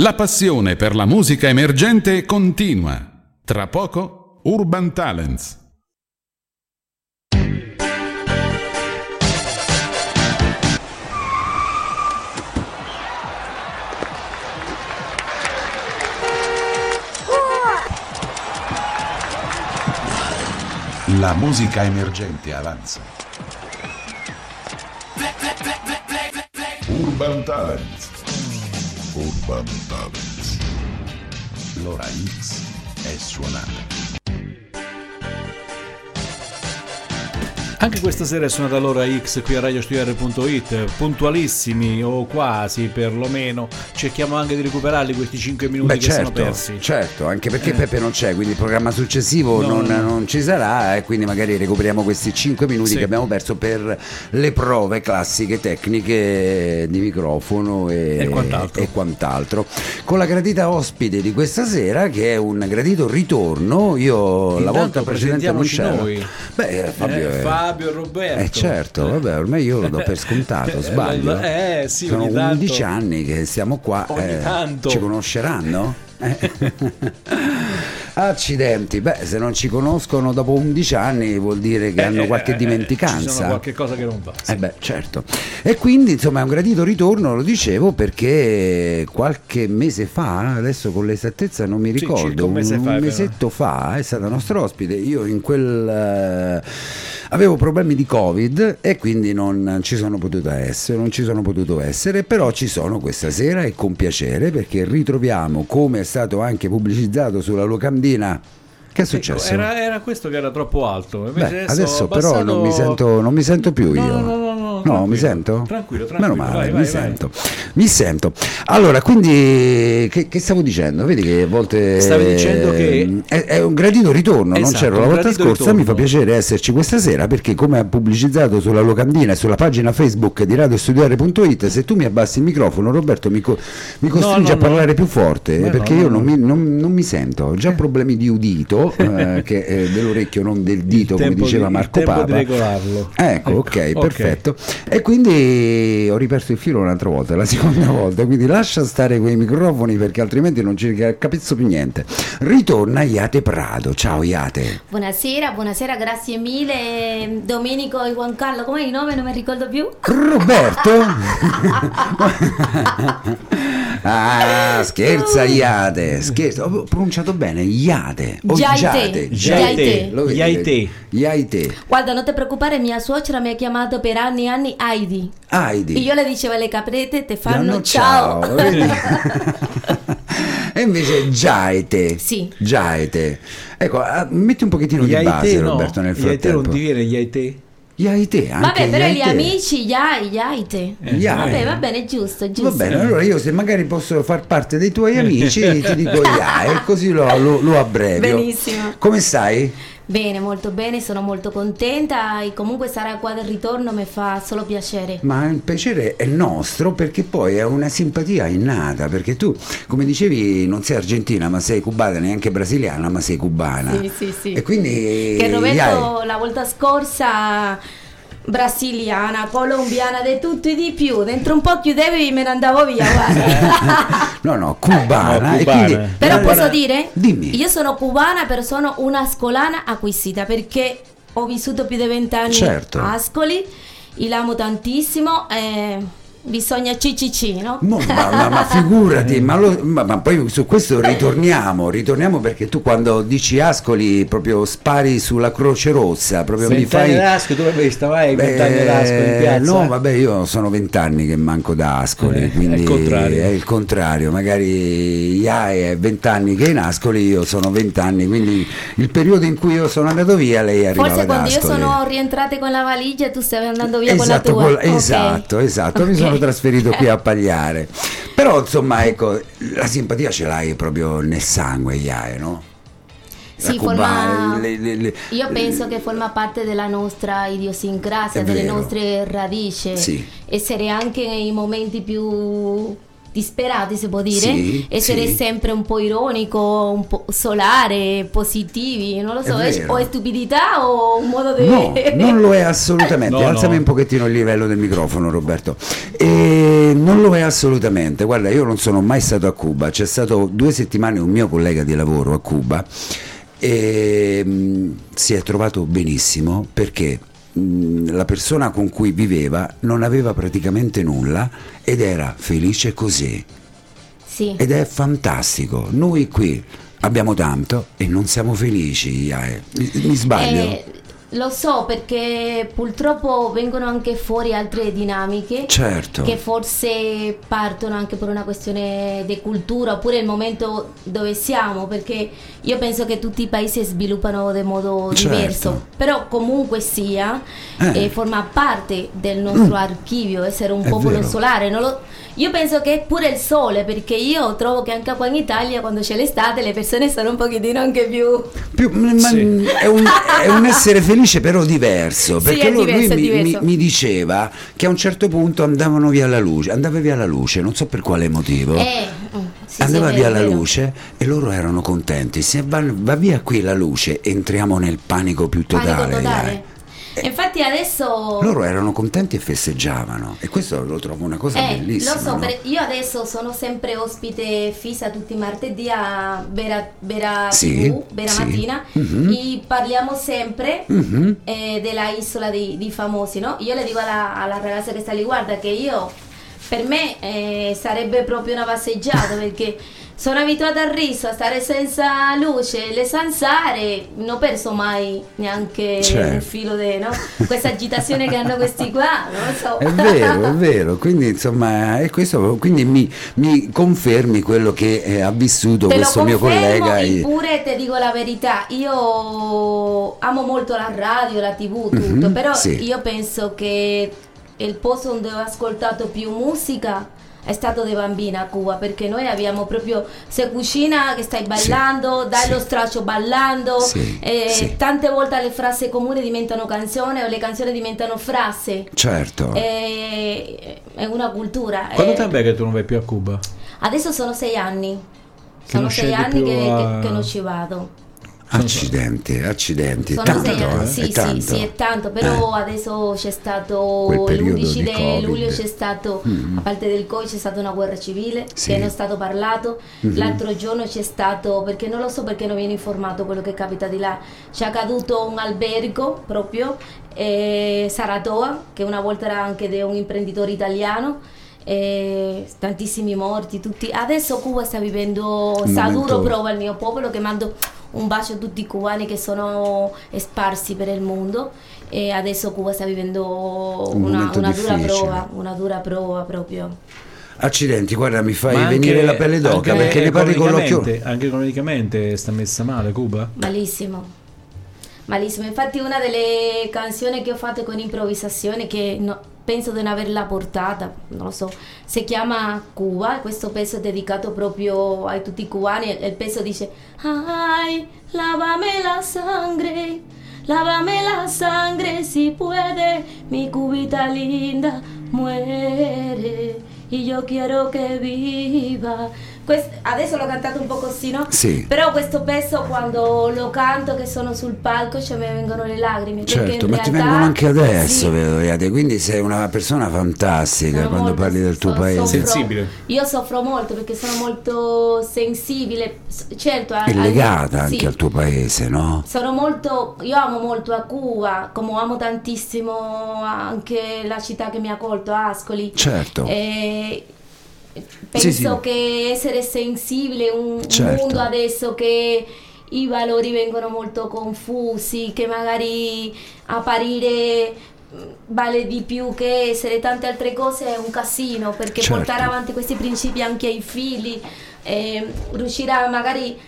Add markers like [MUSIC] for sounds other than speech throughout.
La passione per la musica emergente continua. Tra poco, Urban Talents. La musica emergente avanza. Urban Talents. Urban Talents. L'ora X Anche questa sera è suonata l'ora X qui a radiostudiare.it, puntualissimi o quasi perlomeno. Cerchiamo anche di recuperarli questi 5 minuti Beh, che sono certo, persi. certo, anche perché Peppe non c'è, quindi il programma successivo No, non, no. non ci sarà e quindi magari recuperiamo questi 5 minuti Sì. che abbiamo perso per le prove classiche tecniche di microfono e, E quant'altro. e quant'altro. Con la gradita ospite di questa sera che è un gradito ritorno, io la Intanto volta precedente non c'ero. noi. Beh, Fabio Eh, è... Fabio e Roberto. Eh certo, vabbè, ormai io lo do per scontato, [LAUGHS] sbaglio. Eh sì, Sono tanto. 11 anni che siamo qua, eh, tanto. ci conosceranno? Eh. [LAUGHS] Accidenti, beh, se non ci conoscono dopo 11 anni vuol dire che hanno qualche Eh, eh, Ci dimenticanza. sono qualche cosa che non va. sì. Eh beh, certo. E quindi insomma è un gradito ritorno, lo dicevo, perché qualche mese fa, adesso con l'esattezza non mi Sì, ricordo, circa un mese fa, però. mesetto fa è stata nostra ospite. Io in quel eh, avevo problemi di Covid e quindi non ci sono potuto essere, non ci sono potuto essere, però ci sono questa sera e con piacere perché ritroviamo come è stato anche pubblicizzato sulla locandina. Che è successo? Era, era questo che era troppo alto. Beh, adesso ho però non mi, sento, non mi sento più No, io. no, no, no, no, No, mi sento? Tranquillo, tranquillo, Meno male, vai, mi vai, vai. sento. Mi sento. Allora, quindi che, che stavo dicendo? Vedi che a volte Stavi dicendo che- ehm, è, è un gradito ritorno, non Esatto, c'ero la un volta scorsa, mi fa ritorno. piacere esserci questa sera perché come ha pubblicizzato sulla locandina e sulla pagina Facebook di radiostudiare.it, se tu mi abbassi il microfono Roberto mi, co- mi costringe no, a parlare no. più forte perché no, io no, non, no. Mi, non- non mi sento, ho già problemi di udito, eh, che è dell'orecchio non del dito come diceva di- Marco Papa. di regolarlo. Ecco, Ecco, ok, ok. perfetto. E quindi ho riperso il filo un'altra volta, la seconda [LAUGHS] volta, quindi lascia stare quei microfoni perché altrimenti non ci capisco più niente. Ritorna Iate Prado, ciao Iate. Buonasera, buonasera, grazie mille. Domenico e Juan Carlo, com'è il nome? Non mi ricordo più. Roberto? [LAUGHS] ah, scherza Iate, scherza, ho pronunciato bene, Iate. O Giaite. Lo vedi? Iate. Iate. Guarda, non ti preoccupare, mia suocera mi ha chiamato per anni e anni Heidi. Heidi. E io le dicevo alle caprette, te fanno ciao. vedi? [LAUGHS] e invece Giaite. Sì. Giaite. Ecco, ah, metti un pochettino di base no. Roberto nel Iaite non frattempo. ti viene Iaite? Iaite, anche Vabbè, però gli Iaite. amici, Iai, Iaite. Iai. Vabbè, va bene, giusto, giusto. Va bene, allora io se magari posso far parte dei tuoi amici ti dico Iae, così lo, lo, lo abbrevio. Benissimo. Come stai? Bene, molto bene, sono molto contenta e comunque sarà qua del ritorno, mi fa solo piacere. Ma il piacere è nostro perché poi è una simpatia innata, perché tu, come dicevi, non sei argentina, ma sei cubana, neanche brasiliana, ma sei cubana. Sì, sì, sì. E quindi Che Roberto Iae, la volta scorsa brasiliana, colombiana, di tutto e di più. Dentro un po' chiudevi e me ne andavo via, guarda. No, no, cubana. No, e cubana. quindi- Però allora, posso dire? Dimmi. Io sono cubana, però sono una ascolana acquisita perché ho vissuto più di vent'anni Certo. a Ascoli, e l'amo tantissimo. E bisogna CCC, no? No, ma, ma- ma [LAUGHS] figurati, ma, lo- ma- ma poi su questo ritorniamo, ritorniamo perché tu quando dici Ascoli proprio spari sulla Croce Rossa, proprio mi fai... d'Ascoli, tu l'hai vista, vai, vent'anni d'Ascoli in piazza. No, vabbè, io sono vent'anni che manco da Ascoli, Eh, quindi è il contrario. è il contrario. Magari Iae è vent'anni che è in Ascoli, io sono vent'anni, quindi il periodo in cui io sono andato via, lei arrivava Forse ad quando io Ascoli. sono rientrata con la valigia tu stavi andando via Esatto, con la tua. col- Ok. esatto, esatto, mi Ok. Sono trasferito qui a Pagliare. Però insomma, ecco, la simpatia ce l'hai proprio nel sangue, Iae, no? Sì, cubana, forma- le- le- le- Io penso che forma parte della nostra idiosincrasia, delle vero. nostre radici. Sì. Essere anche nei momenti più disperati, si può dire, Sì, essere sì. sempre un po' ironico, un po' solare, positivi, non lo so, È o è stupidità o un modo di... No, [LAUGHS] non lo è assolutamente. No, Alzami no. un pochettino il livello del microfono, Roberto. E non lo è assolutamente. Guarda, io non sono mai stato a Cuba. C'è stato due settimane un mio collega di lavoro a Cuba e mh, si è trovato benissimo perché la persona con cui viveva non aveva praticamente nulla ed era felice così. Sì. Ed è fantastico. Noi qui abbiamo tanto e non siamo felici. Mi, mi sbaglio? Eh, lo so perché purtroppo vengono anche fuori altre dinamiche Certo. che forse partono anche per una questione di cultura oppure il momento dove siamo perché io penso che tutti i paesi sviluppano in modo Certo. diverso però comunque sia Eh. eh, forma parte del nostro archivio essere un È popolo vero. solare non lo- io penso che è pure il sole perché io trovo che anche qua in Italia quando c'è l'estate le persone sono un pochettino anche più Più- ma- Sì. è, un, è un [LAUGHS] essere felice però diverso Sì, perché è lui, diverso, lui mi, mi- mi diceva che a un certo punto andavano via la luce andava via la luce non so per quale motivo Eh, mm, sì, andava sì, via la luce e loro erano contenti se va, va via qui la luce entriamo nel panico più Panico totale, totale. dai. Infatti adesso loro erano contenti e festeggiavano e questo lo trovo una cosa eh, bellissima lo so, no? per- io adesso sono sempre ospite fissa tutti i martedì a Vera, Vera Sì, TV, Vera sì. Mattina Mhm. e parliamo sempre Mhm. eh, della isola dei, dei famosi, no? Io le dico alla, alla ragazza che sta lì, guarda che io, per me eh, sarebbe proprio una passeggiata perché sono abituata al riso, a stare senza luce, le zanzare, non ho perso mai neanche Certo. un filo di, no? Questa agitazione che hanno questi qua, non lo so. È vero, è vero, quindi insomma, è questo, quindi mi, mi confermi quello che eh, ha vissuto Te questo mio collega. e- Eppure ti dico la verità, io amo molto la radio, la tv, tutto, Mhm, però sì. io penso che il posto dove ho ascoltato più musica è stato di bambina a Cuba perché noi abbiamo proprio se cucina che stai ballando, dai sì. lo straccio ballando, Sì, eh, sì. tante volte le frasi comuni diventano canzone o le canzoni diventano frasi. Certo. Eh, è una cultura. Quanto eh. tempo è che tu non vai più a Cuba? Adesso sono sei anni. Sono sei anni che, a- che- che non ci vado. Accidenti, accidenti. Sono tanto, sei eh, sì, è sì, tanto. sì, è tanto, però Eh. adesso c'è stato Quel periodo l'11 di di Covid. luglio c'è stato, Mm. a parte del Covid c'è stata una guerra civile Sì. che non è stato parlato, Mhm. l'altro giorno c'è stato, perché non lo so perché non viene informato quello che capita di là, c'è caduto un albergo proprio, eh, Saratoga, che una volta era anche di un imprenditore italiano, eh, tantissimi morti, tutti. Adesso Cuba sta vivendo, momento- duro prova il mio popolo che mando un bacio a tutti i cubani che sono sparsi per il mondo e adesso Cuba sta vivendo Un una, una dura prova, una dura prova proprio. Accidenti, guarda, mi fai anche- venire la pelle d'oca perché ne parli con l'occhio. Anche economicamente sta messa male Cuba? Malissimo. Malissimo, infatti una delle canzoni che ho fatto con improvvisazione che no- penso di non averla portata, non lo so, si chiama Cuba, questo pezzo è dedicato proprio a tutti i cubani, il pezzo dice Ay, lávame la sangre, lávame la sangre si puede, mi cubita linda muere y yo quiero que viva. Quest- adesso l'ho cantato un po' così, no? Sì. Però questo pezzo quando lo canto che sono sul palco cioè mi vengono le lacrime. perché Certo, ma ti realtà- vengono anche adesso, sì, vedo, Iade, quindi sei una persona fantastica sono quando molto- parli del tuo so- paese. soffro- Sensibile. Io soffro molto perché sono molto sensibile, certo. al- legata anche sì. al tuo paese, no? Sono molto, io amo molto a Cuba, come amo tantissimo anche la città che mi ha accolto, Ascoli. Certo. Sì, penso sì. che essere sensibile, un Certo. mondo adesso che i valori vengono molto confusi, che magari apparire mh, vale di più che essere tante altre cose è un casino perché Certo. portare avanti questi principi anche ai figli, eh, riuscire a magari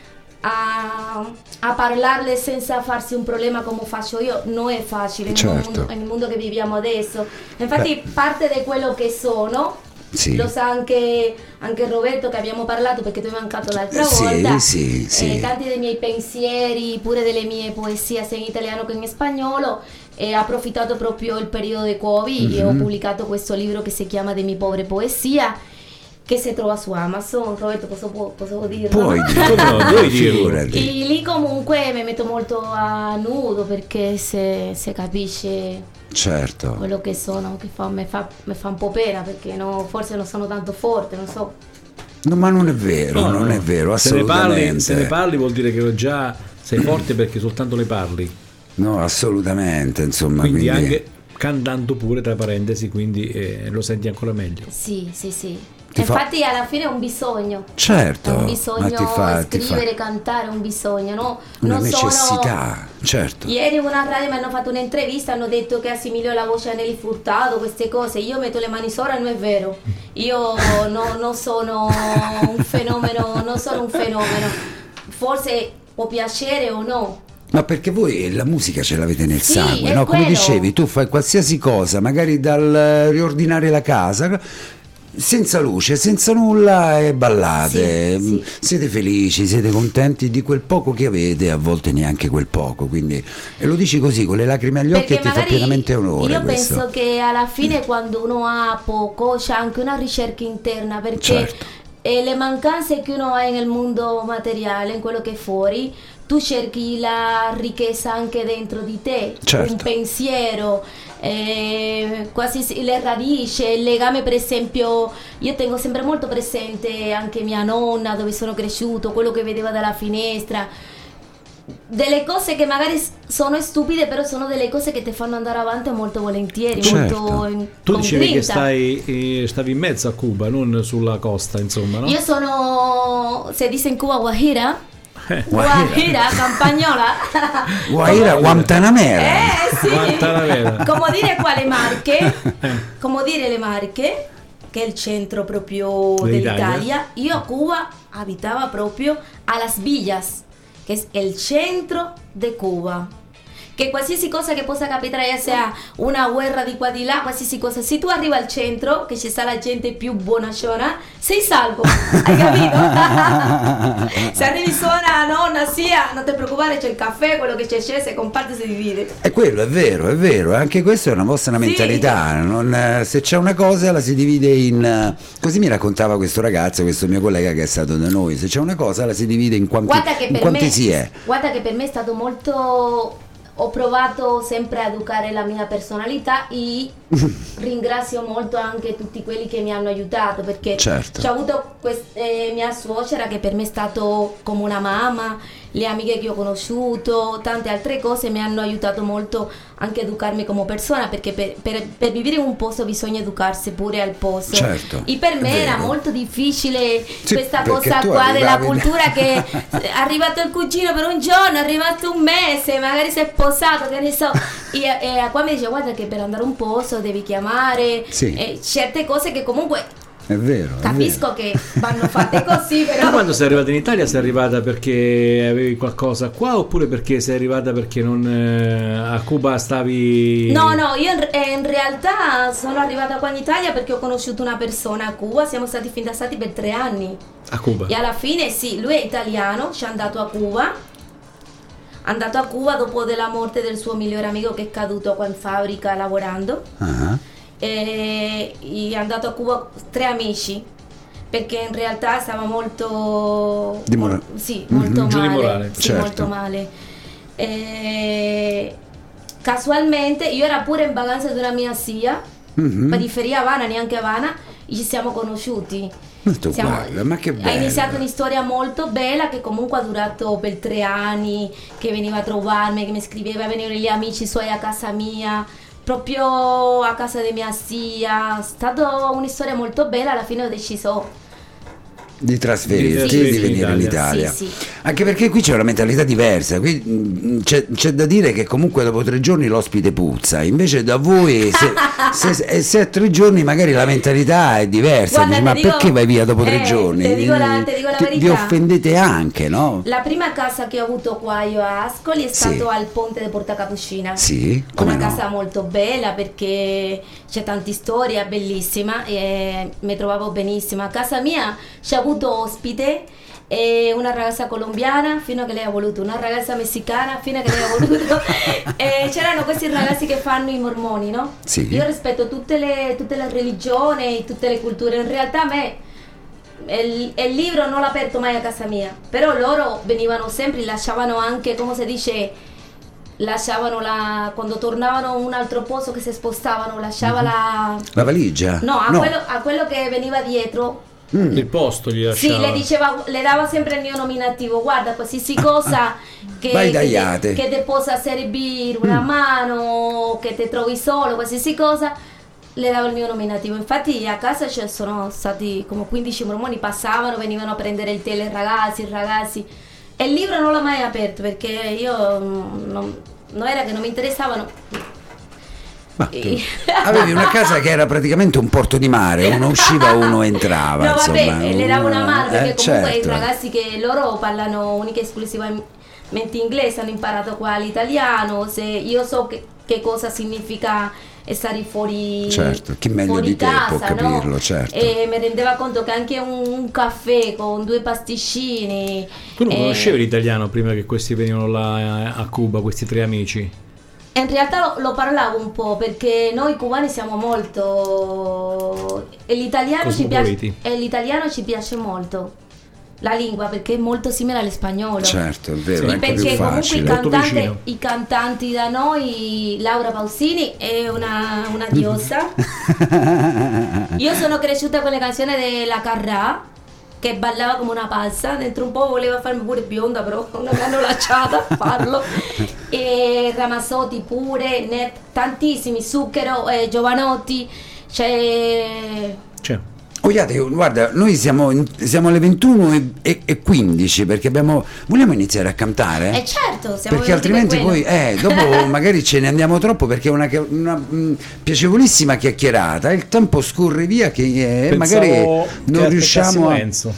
a, a parlarle senza farsi un problema come faccio io non è facile nel, Certo. mondo, nel mondo che viviamo adesso. Infatti parte di quello che sono Sì. lo sa anche, anche Roberto che abbiamo parlato perché tu hai mancato l'altra Sì, volta. sì, sì. Eh, tanti dei miei pensieri, pure delle mie poesie sia in italiano che in spagnolo. E ho approfittato proprio il periodo di Covid e Mhm. ho pubblicato questo libro che si chiama De mi povere poesia che si trova su Amazon. Roberto, posso, posso dirlo? Puoi [LAUGHS] dirlo, no, [LAUGHS] dirlo. E lì comunque mi metto molto a nudo perché se, se capisce Certo. quello che sono, che fa, mi, fa, mi fa un po' pena perché no, forse non sono tanto forte, non so. No, ma non è vero, No, non no. è vero, Se ne, parli, assolutamente. se ne parli vuol dire che già sei forte perché soltanto ne parli. No, assolutamente, insomma, Quindi, quindi, anche cantando pure tra parentesi, quindi eh, lo senti ancora meglio. Sì, sì, sì. Ti fa- Infatti alla fine è un bisogno. Certo, È un bisogno ti fa, ti fa scrivere, cantare, è un bisogno, no? una non sono- necessità, certo. Ieri una radio mi hanno fatto un'intervista, hanno detto che assimilio la voce a Nelly Furtado, queste cose. Io metto le mani sopra, non è vero. Io no- non sono un fenomeno, non sono un fenomeno. Forse può piacere o no. Ma perché voi la musica ce l'avete nel Sì, sangue, no? Come quello. dicevi, tu fai qualsiasi cosa, magari dal eh, riordinare la casa, senza luce, senza nulla e ballate. Sì, sì. Mm, Siete felici, siete contenti di quel poco che avete, a volte neanche quel poco. Quindi, e lo dici così, con le lacrime agli occhi, e ti fa pienamente onore io questo. penso che alla fine quando uno ha poco c'è anche una ricerca interna perché Certo. eh, le mancanze che uno ha nel mondo materiale, in quello che è fuori, tu cerchi la ricchezza anche dentro di te, Certo. un pensiero, eh, quasi si- le radici, il legame per esempio, io tengo sempre molto presente anche mia nonna dove sono cresciuto, quello che vedeva dalla finestra, delle cose che magari sono stupide, però sono delle cose che ti fanno andare avanti molto volentieri, Certo. molto in- Tu dicevi che grinta. stai, eh, stavi in mezzo a Cuba, non sulla costa, insomma, no? Io sono, se dice in Cuba Guajira, [LAUGHS] Guajira. [LAUGHS] Guajira, campagnola. Guaira Guantanamera. Eh sì. Guantanamera. Come dire qua le Marche, [LAUGHS] come dire le Marche, che è il centro proprio dell'Italia. Io a Cuba abitava proprio a Las Villas, che è il centro di Cuba. Che qualsiasi cosa che possa capitare, ya sia una guerra di qua di là, qualsiasi cosa, se tu arrivi al centro, che ci sta la gente più buonacciona, sei salvo, [LAUGHS] hai capito? [LAUGHS] se arrivi solo a nonna, sia, non ti preoccupare, c'è il caffè, quello che c'è, c'è, se comparte si divide. È quello, è vero, è vero, anche questa è una vostra Sì. mentalità, non, eh, se c'è una cosa la si divide in... eh, così mi raccontava questo ragazzo, questo mio collega che è stato da noi, se c'è una cosa la si divide in quanti, Guarda che in quanti me, si è. guarda che per me è stato molto ho provato sempre a educare la mia personalità e [LAUGHS] ringrazio molto anche tutti quelli che mi hanno aiutato perché Certo. c'ho avuto quest- eh, mia suocera che per me è stato come una mamma, le amiche che ho conosciuto, tante altre cose mi hanno aiutato molto anche a educarmi come persona perché per, per- per vivere in un posto bisogna educarsi pure al posto. Certo, E per me era molto difficile Sì, questa cosa qua della cultura che [LAUGHS] è arrivato il cugino per un giorno, è arrivato un mese, magari si è sposato, che ne so. E, e qua mi dice guarda che per andare a un posto devi chiamare Sì. certe cose che comunque È vero. è capisco che vanno fatte [LAUGHS] così, Tu però quando sei arrivata in Italia sei arrivata perché avevi qualcosa qua oppure perché sei arrivata perché non, eh, a Cuba stavi... No, no, io in, eh, in realtà sono arrivata qua in Italia perché ho conosciuto una persona a Cuba, siamo stati fidanzati per tre anni. A Cuba. E alla fine sì, lui è italiano, ci è andato a Cuba. È andato a Cuba dopo della morte del suo migliore amico che è caduto qua in fabbrica lavorando. Ah, E è andato a Cuba tre amici. Perché in realtà stava molto... Di mora- sì, Mhm. molto di male. morale, Sì, certo. molto male. E casualmente io ero pure in vacanza di una mia zia, mhm. periferia Havana, neanche Havana, e ci siamo conosciuti. Ma tu Siamo- guarda, ma che Ha bello. iniziato una storia molto bella che comunque ha durato per tre anni, che veniva a trovarmi, che mi scriveva, venivano gli amici suoi a casa mia, proprio a casa di mia zia. È stata una storia molto bella, alla fine ho deciso Di trasferirti, Sì, di venire in Italia. sì, sì. Anche perché qui c'è una mentalità diversa. Qui mm, c'è, c'è da dire che comunque dopo tre giorni l'ospite puzza. Invece da voi, se, [LAUGHS] se, e se a tre giorni magari la mentalità è diversa. Guarda, Dici, ma dico- perché vai via dopo tre eh, giorni? ti dico la- ti dico la Ti- Vi verità. offendete anche, no? La prima casa che ho avuto qua io a Ascoli è Sì. stato al ponte di Porta Cappuccina. Sì, come una no? casa molto bella perché c'è tanta storia, bellissima e mi trovavo benissimo. A casa mia c'è avuto ospite e una ragazza colombiana fino a che lei ha voluto, una ragazza messicana fino a che lei ha voluto. [LAUGHS] e c'erano questi ragazzi che fanno i mormoni, no? Sì. Io rispetto tutte le, tutte le religioni, tutte le culture. In realtà a me il, il libro non l'ho aperto mai a casa mia, però loro venivano sempre, lasciavano anche, come si dice, lasciavano la, quando tornavano un altro posto che si spostavano, lasciava la... La valigia? No, a, Quello, a quello che veniva dietro Mm. Il posto gli lasciava. sì, le, diceva, le dava sempre il mio nominativo, guarda qualsiasi cosa che, Vai che, che te possa servire una mano, che ti trovi solo, qualsiasi cosa, le davo il mio nominativo. Infatti a casa ci sono stati come 15 mormoni, passavano, venivano a prendere il tè i ragazzi, i ragazzi. E il libro non l'ho mai aperto perché io non, non era che non mi interessavano. Ma tu [LAUGHS] avevi una casa che era praticamente un porto di mare, uno usciva, uno entrava. No, vabbè, insomma, le davo una mano eh, perché comunque certo. i ragazzi che loro parlano unica e esclusivamente inglese, hanno imparato qua l'italiano, se io so che, che cosa significa stare fuori, Certo, chi meglio fuori di te casa, può no? capirlo, certo. E mi rendeva conto che anche un, un caffè con due pasticcini... Tu non eh, conoscevi l'italiano prima che questi venivano là a Cuba, questi tre amici? In realtà lo, lo parlavo un po' perché noi cubani siamo molto... E l'italiano, ci piace, e l'italiano ci piace molto. La lingua perché è molto simile all'espagnolo. Certo, è vero, Sì, è Perché comunque i, cantante- i cantanti da noi, Laura Pausini è una, una diosa. [LAUGHS] Io sono cresciuta con le canzoni della Carrà che ballava come una pazza, dentro un po' voleva farmi pure bionda, però non mi hanno lasciata farlo. [LAUGHS] E Ramazzotti pure, ne- tantissimi, Zucchero, eh, Giovanotti, c'è Cioè, Oh, Iate, guarda, noi siamo, in- siamo alle 21 e, e- e 15 perché abbiamo. Vogliamo iniziare a cantare? Eh certo, siamo perché per altrimenti quello. poi, eh, dopo [LAUGHS] magari ce ne andiamo troppo perché è una, una, mh, piacevolissima chiacchierata. Il tempo scorre via che eh, magari non che riusciamo a. Enzo.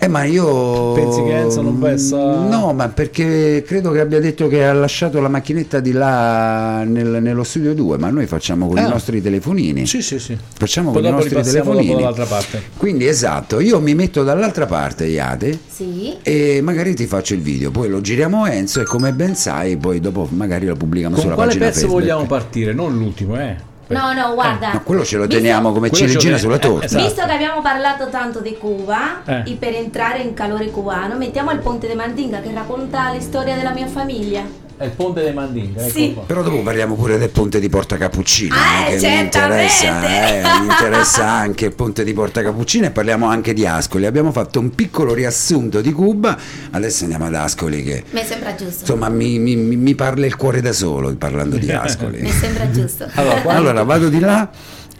Eh, ma io. Pensi che Enzo non pensa- No, ma perché credo che abbia detto che ha lasciato la macchinetta di là nel- nello studio 2, ma noi facciamo con Ah. i nostri telefonini. Sì, sì, sì. Facciamo Poi con i nostri telefonini. dall'altra parte. Quindi esatto, io mi metto dall'altra parte, Iate, Sì. e magari ti faccio il video, poi lo giriamo a Enzo e come ben sai, poi dopo magari lo pubblichiamo Con sulla quale pagina pezzo Facebook. vogliamo partire? Non l'ultimo, eh. No, no, guarda. No, quello ce lo visto- teniamo come ce ciliegina sulla eh, torta. esatto. Visto che abbiamo parlato tanto di Cuba Eh. e per entrare in calore cubano, mettiamo il ponte di Mandinga che racconta la storia della mia famiglia. È il ponte dei Mandinga, ecco Sì. qua. Però dopo parliamo pure del ponte di Porta Cappuccino, Ah, eh, che mi interessa, eh, mi interessa anche il ponte di Porta Cappuccino e parliamo anche di Ascoli. Abbiamo fatto un piccolo riassunto di Cuba, adesso andiamo ad Ascoli che Mi sembra giusto. insomma mi, mi- mi- parla il cuore da solo parlando di Ascoli. [LAUGHS] Mi sembra giusto. Allora, quando- Allora vado di là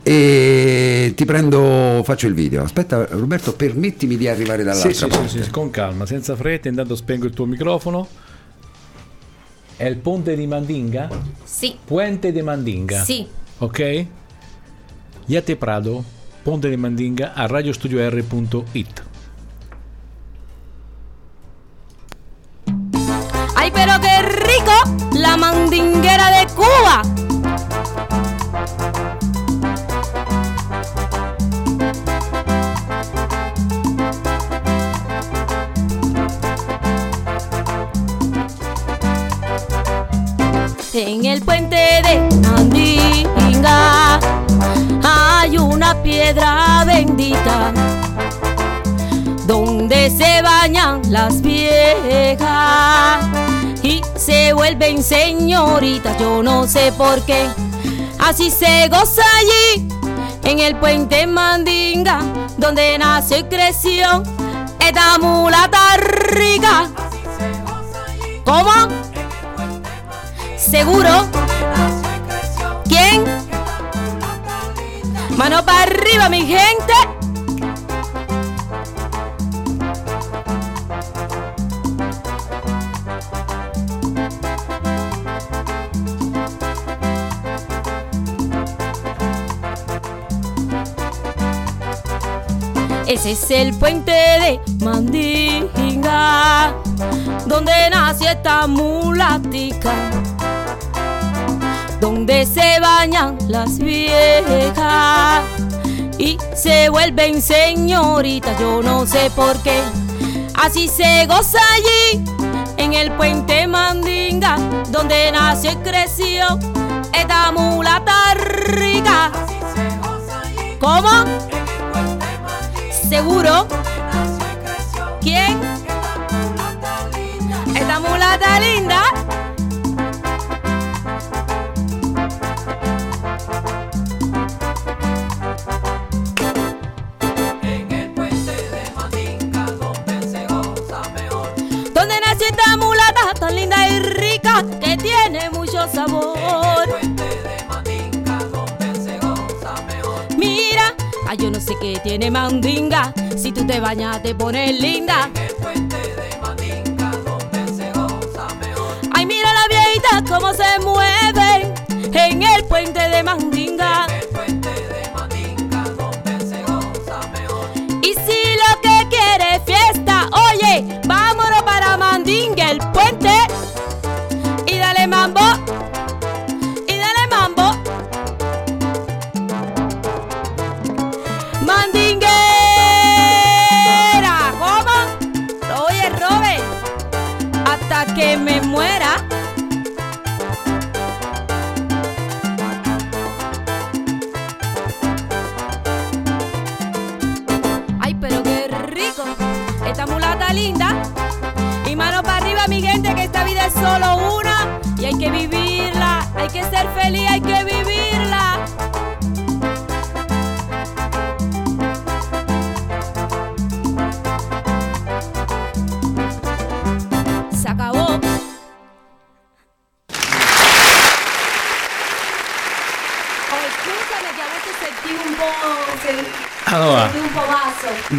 e ti prendo, faccio il video. Aspetta Roberto, permettimi di arrivare Sì, dall'altra sì, sì, parte. sì, con calma, senza fretta, intanto spengo il tuo microfono. È il ponte di Mandinga? Sì, Puente de Mandinga. sì. Ok? Yate Prado, ponte di Mandinga a radiostudio.r.it. ¡Ay, pero qué rico! La mandinguera de Cuba. En el puente de Mandinga hay una piedra bendita donde se bañan las viejas y se vuelven señoritas. Yo no sé por qué, así se goza allí en el puente Mandinga, donde nació y creció esta mulata rica. ¿Cómo? ¿Seguro? ¿Quién? Mano para arriba, mi gente. Ese es el puente de Mandinga, donde nació esta mulatica, donde se bañan las viejas y se vuelven señoritas. Yo no sé por qué, así se goza allí en el puente Mandinga, donde nació y creció esta mulata rica. ¿Cómo? seguro ¿Quién? Esta mulata linda. Donde ay yo no sé qué tiene mandinga. Si tú te bañas te pones linda. Ay mira la viejita cómo se mueve en el puente de mandinga.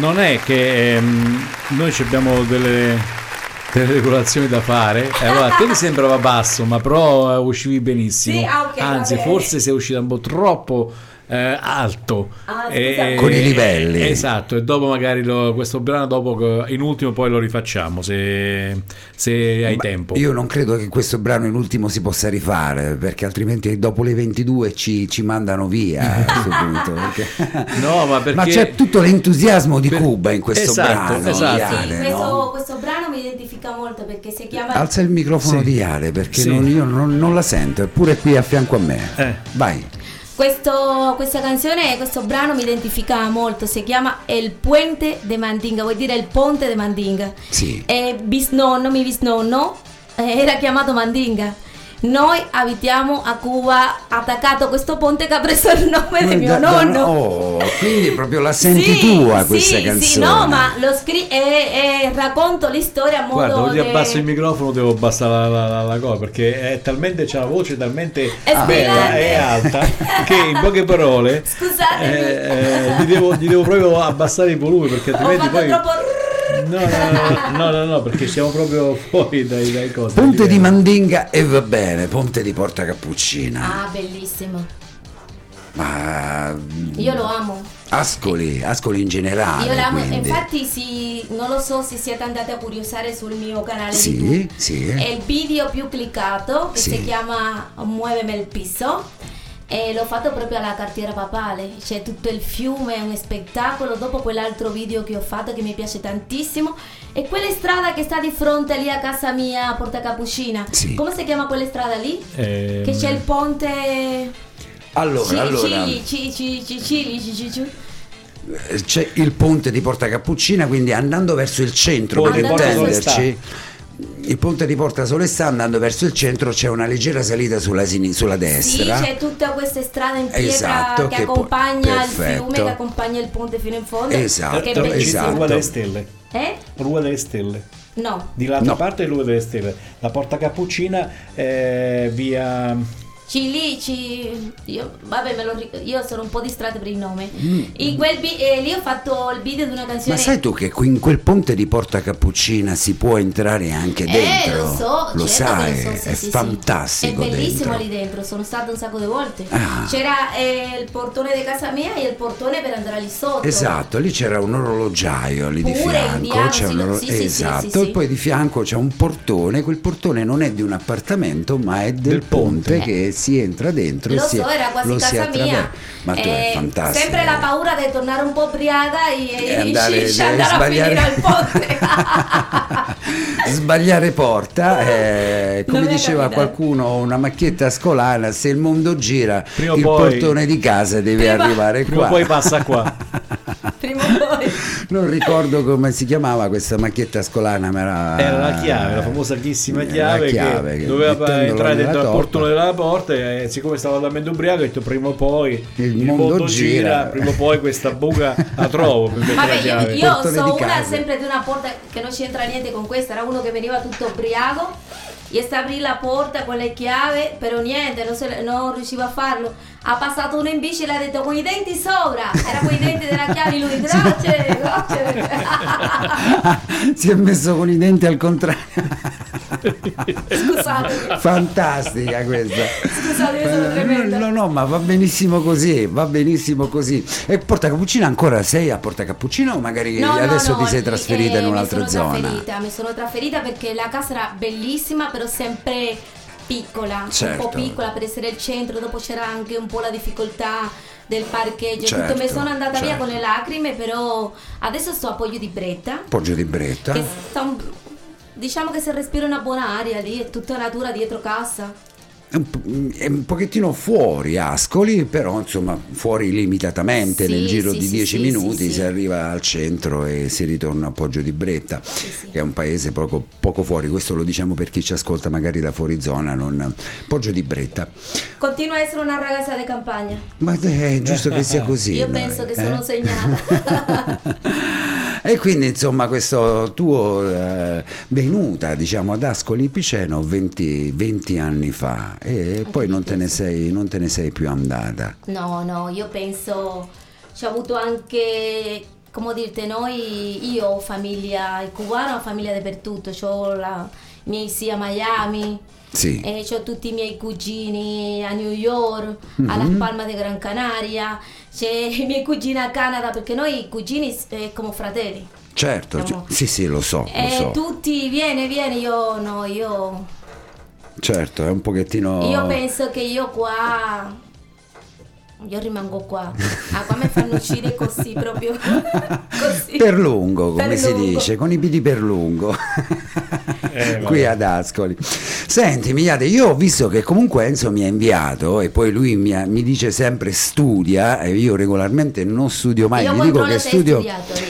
Non è che ehm, noi ci abbiamo delle, delle regolazioni da fare. [LAUGHS] Allora a te ti sembrava basso, ma però eh, uscivi benissimo. Sì, ah, ok, va Anzi, bene. forse sei uscita un po' troppo eh, alto. Ah, E- scusate. Con i livelli. Esatto, e dopo magari lo- questo brano dopo in ultimo poi lo rifacciamo se, se hai Ma tempo. Io non credo che questo brano in ultimo si possa rifare, perché altrimenti dopo le 22 ci, ci mandano via a questo punto. perché- [LAUGHS] No, ma perché c'è tutto l'entusiasmo di Per- Cuba in questo Esatto, brano. esatto. Iale, Sì, questo, no? questo brano mi identifica molto perché si chiama Alza il microfono Sì. di Iale perché Sì. non- io non, non la sento, eppure qui a fianco a me. Eh. Vai. Questo- questa canzone, questo brano mi identifica molto, si chiama El Puente de Mandinga, vuol dire il ponte de Mandinga. Sì. E bisnonno, mio bisnonno, eh, era chiamato Mandinga. Noi abitiamo a Cuba, attaccato a questo ponte che ha preso il nome di mio Da- da- nonno. oh, quindi proprio la senti Sì, tua questa sì, canzone. Sì, no, ma lo scri- e, e racconto la storia a modo Guarda, oggi de- abbasso il microfono, devo abbassare la, la, la- la cosa perché è talmente c'ha la voce talmente È bella e alta che in poche parole [LAUGHS] Scusatemi. eh, eh, gli, devo, gli devo proprio abbassare il volume perché Ho altrimenti fatto poi troppo... no, no, no, no, no, no, perché siamo proprio fuori dai, dai cose. Ponte di. Mandinga e va bene, Ponte di Porta Cappuccina. Ah, bellissimo. Ma Io lo amo. Ascoli, Ascoli in generale. Io l'amo, quindi. infatti sì, non lo so se siete andati a curiosare sul mio canale Sì, YouTube. sì. È il video più cliccato che Sì. si chiama Muoveme il piso e l'ho fatto proprio alla cartiera papale, c'è tutto il fiume, è un spettacolo, dopo quell'altro video che ho fatto che mi piace tantissimo. E quella strada che sta di fronte lì a casa mia, a Porta Capucina, sì. come si chiama quella strada lì? Ehm... Che c'è il ponte... Allora, ci, allora... Ci, ci, ci, ci, eh, c'è il ponte di Porta Cappuccina, quindi andando verso il centro, Poi, per intenderci... Il ponte di Porta Solestà andando verso il centro c'è una leggera salita sulla, sini- sulla destra. Sì, c'è tutta questa strada in pietra Esatto, che, che accompagna il perfetto. fiume, che accompagna il ponte fino in fondo. Esatto, che è bellissimo. sono Rua delle esatto. Stelle. Eh? Rua delle Stelle. No. Di l'altra No. parte è Rua delle Stelle. La Porta Cappuccina è via... Ci lì, ci... Io, vabbè, me lo ric- io sono un po' distratta per il nome. Mm. In quel vi- eh, lì ho fatto il video di una Ma canzone... sai tu che qui in quel ponte di Porta Cappuccina si può entrare anche Eh, dentro? lo so, Lo certo sai, lo so, sì, è sì, sì. fantastico È bellissimo dentro. lì dentro, sono stata un sacco di volte. Ah. C'era eh, il portone di casa mia e il portone per andare lì sotto. Esatto, lì c'era un orologiaio lì di Pure fianco, indiano, c'è un oro- sì, sì, sì, esatto, sì, sì. e poi di fianco c'è un portone, quel portone non è di un appartamento ma è del, Del ponte. ponte, che si entra dentro Lo e si, so, era quasi lo si casa attraversa. mia. Ma tu è Eh, fantastico. Sempre la paura di tornare un po' ubriaca e, E andare- [LAUGHS] e andare a sbagliare. finire al ponte. [LAUGHS] Sbagliare porta, [LAUGHS] eh, come diceva capitato. qualcuno, una macchietta scolana, se il mondo gira, Prima il poi- portone di casa deve Prima- arrivare Prima qua. o poi passa qua. Prima o poi. [LAUGHS] non ricordo come si chiamava questa macchietta scolana, ma era, Era la chiave, la famosissima Era chiave, la chiave che, che doveva entrare dentro al portone della porta e siccome stava talmente ubriaco ho detto prima o poi Il mondo gira. prima o poi questa buca la trovo mettere la Vabbè, io, chiave. io so una casa. sempre di una porta che non c'entra niente con questa, era uno che veniva tutto ubriaco e sta a aprire la porta con le chiavi, però niente, non, se- non riusciva a farlo. Ha passato uno in bici e le ha detto con i denti sopra, era con i denti della chiave, lui grazie, grazie. si è messo con i denti al contrario. Scusate, Fantastica questa. scusate, io sono Eh, tremenda. No, no, ma va benissimo così, va benissimo così. E Porta Cappuccino ancora sei a Porta Cappuccino o magari No, no, adesso no, ti sei eh, trasferita in un'altra mi zona? Trasferita, mi sono trasferita perché la casa era bellissima, però sempre piccola, Certo. un po' piccola per essere il centro, dopo c'era anche un po' la difficoltà del parcheggio, Certo, tutto mi sono andata via certo. con le lacrime, però adesso sto a Poggio di Bretta, Poggio di Bretta. un- diciamo che si respira una buona aria lì, è tutta natura dietro casa. È un, pochettino fuori Ascoli, però insomma fuori limitatamente, Sì, nel giro sì, di sì, 10 sì, minuti si arriva al centro e si ritorna a Poggio di Bretta, che è un paese poco, poco fuori, questo lo diciamo per chi ci ascolta magari da fuori zona, non... Poggio di Bretta. Continua a essere una ragazza di campagna. Ma è giusto che sia così. Io no? penso che Eh? sono segnata. [LAUGHS] [LAUGHS] E quindi insomma questo tuo eh, venuta diciamo ad Ascoli Piceno 20, 20 anni fa e poi non te, ne sei, non te ne sei più andata. No, no, io penso, ci ho avuto anche, come dirte, noi, io ho famiglia cubana, ho famiglia dappertutto, ho la miei zii a Miami, Sì. e ho tutti i miei cugini a New York, a Mhm. Las Palmas de Gran Canaria, c'è i miei cugini a Canada, perché noi cugini eh, come fratelli. Certo, Siamo- sì, sì, lo so, E so. tutti, vieni, vieni, io no, io, Certo, è un pochettino... io penso che io qua... Io rimango qua. Ah, qua mi fanno uscire così proprio. [LAUGHS] così. Per lungo, come Per si lungo. dice, con i piedi per lungo. [LAUGHS] Eh, Qui ad Ascoli. Senti, Migliate, io ho visto che comunque Enzo mi ha inviato e poi lui mi, ha- mi dice sempre studia e io regolarmente non studio mai, Io gli dico che studio.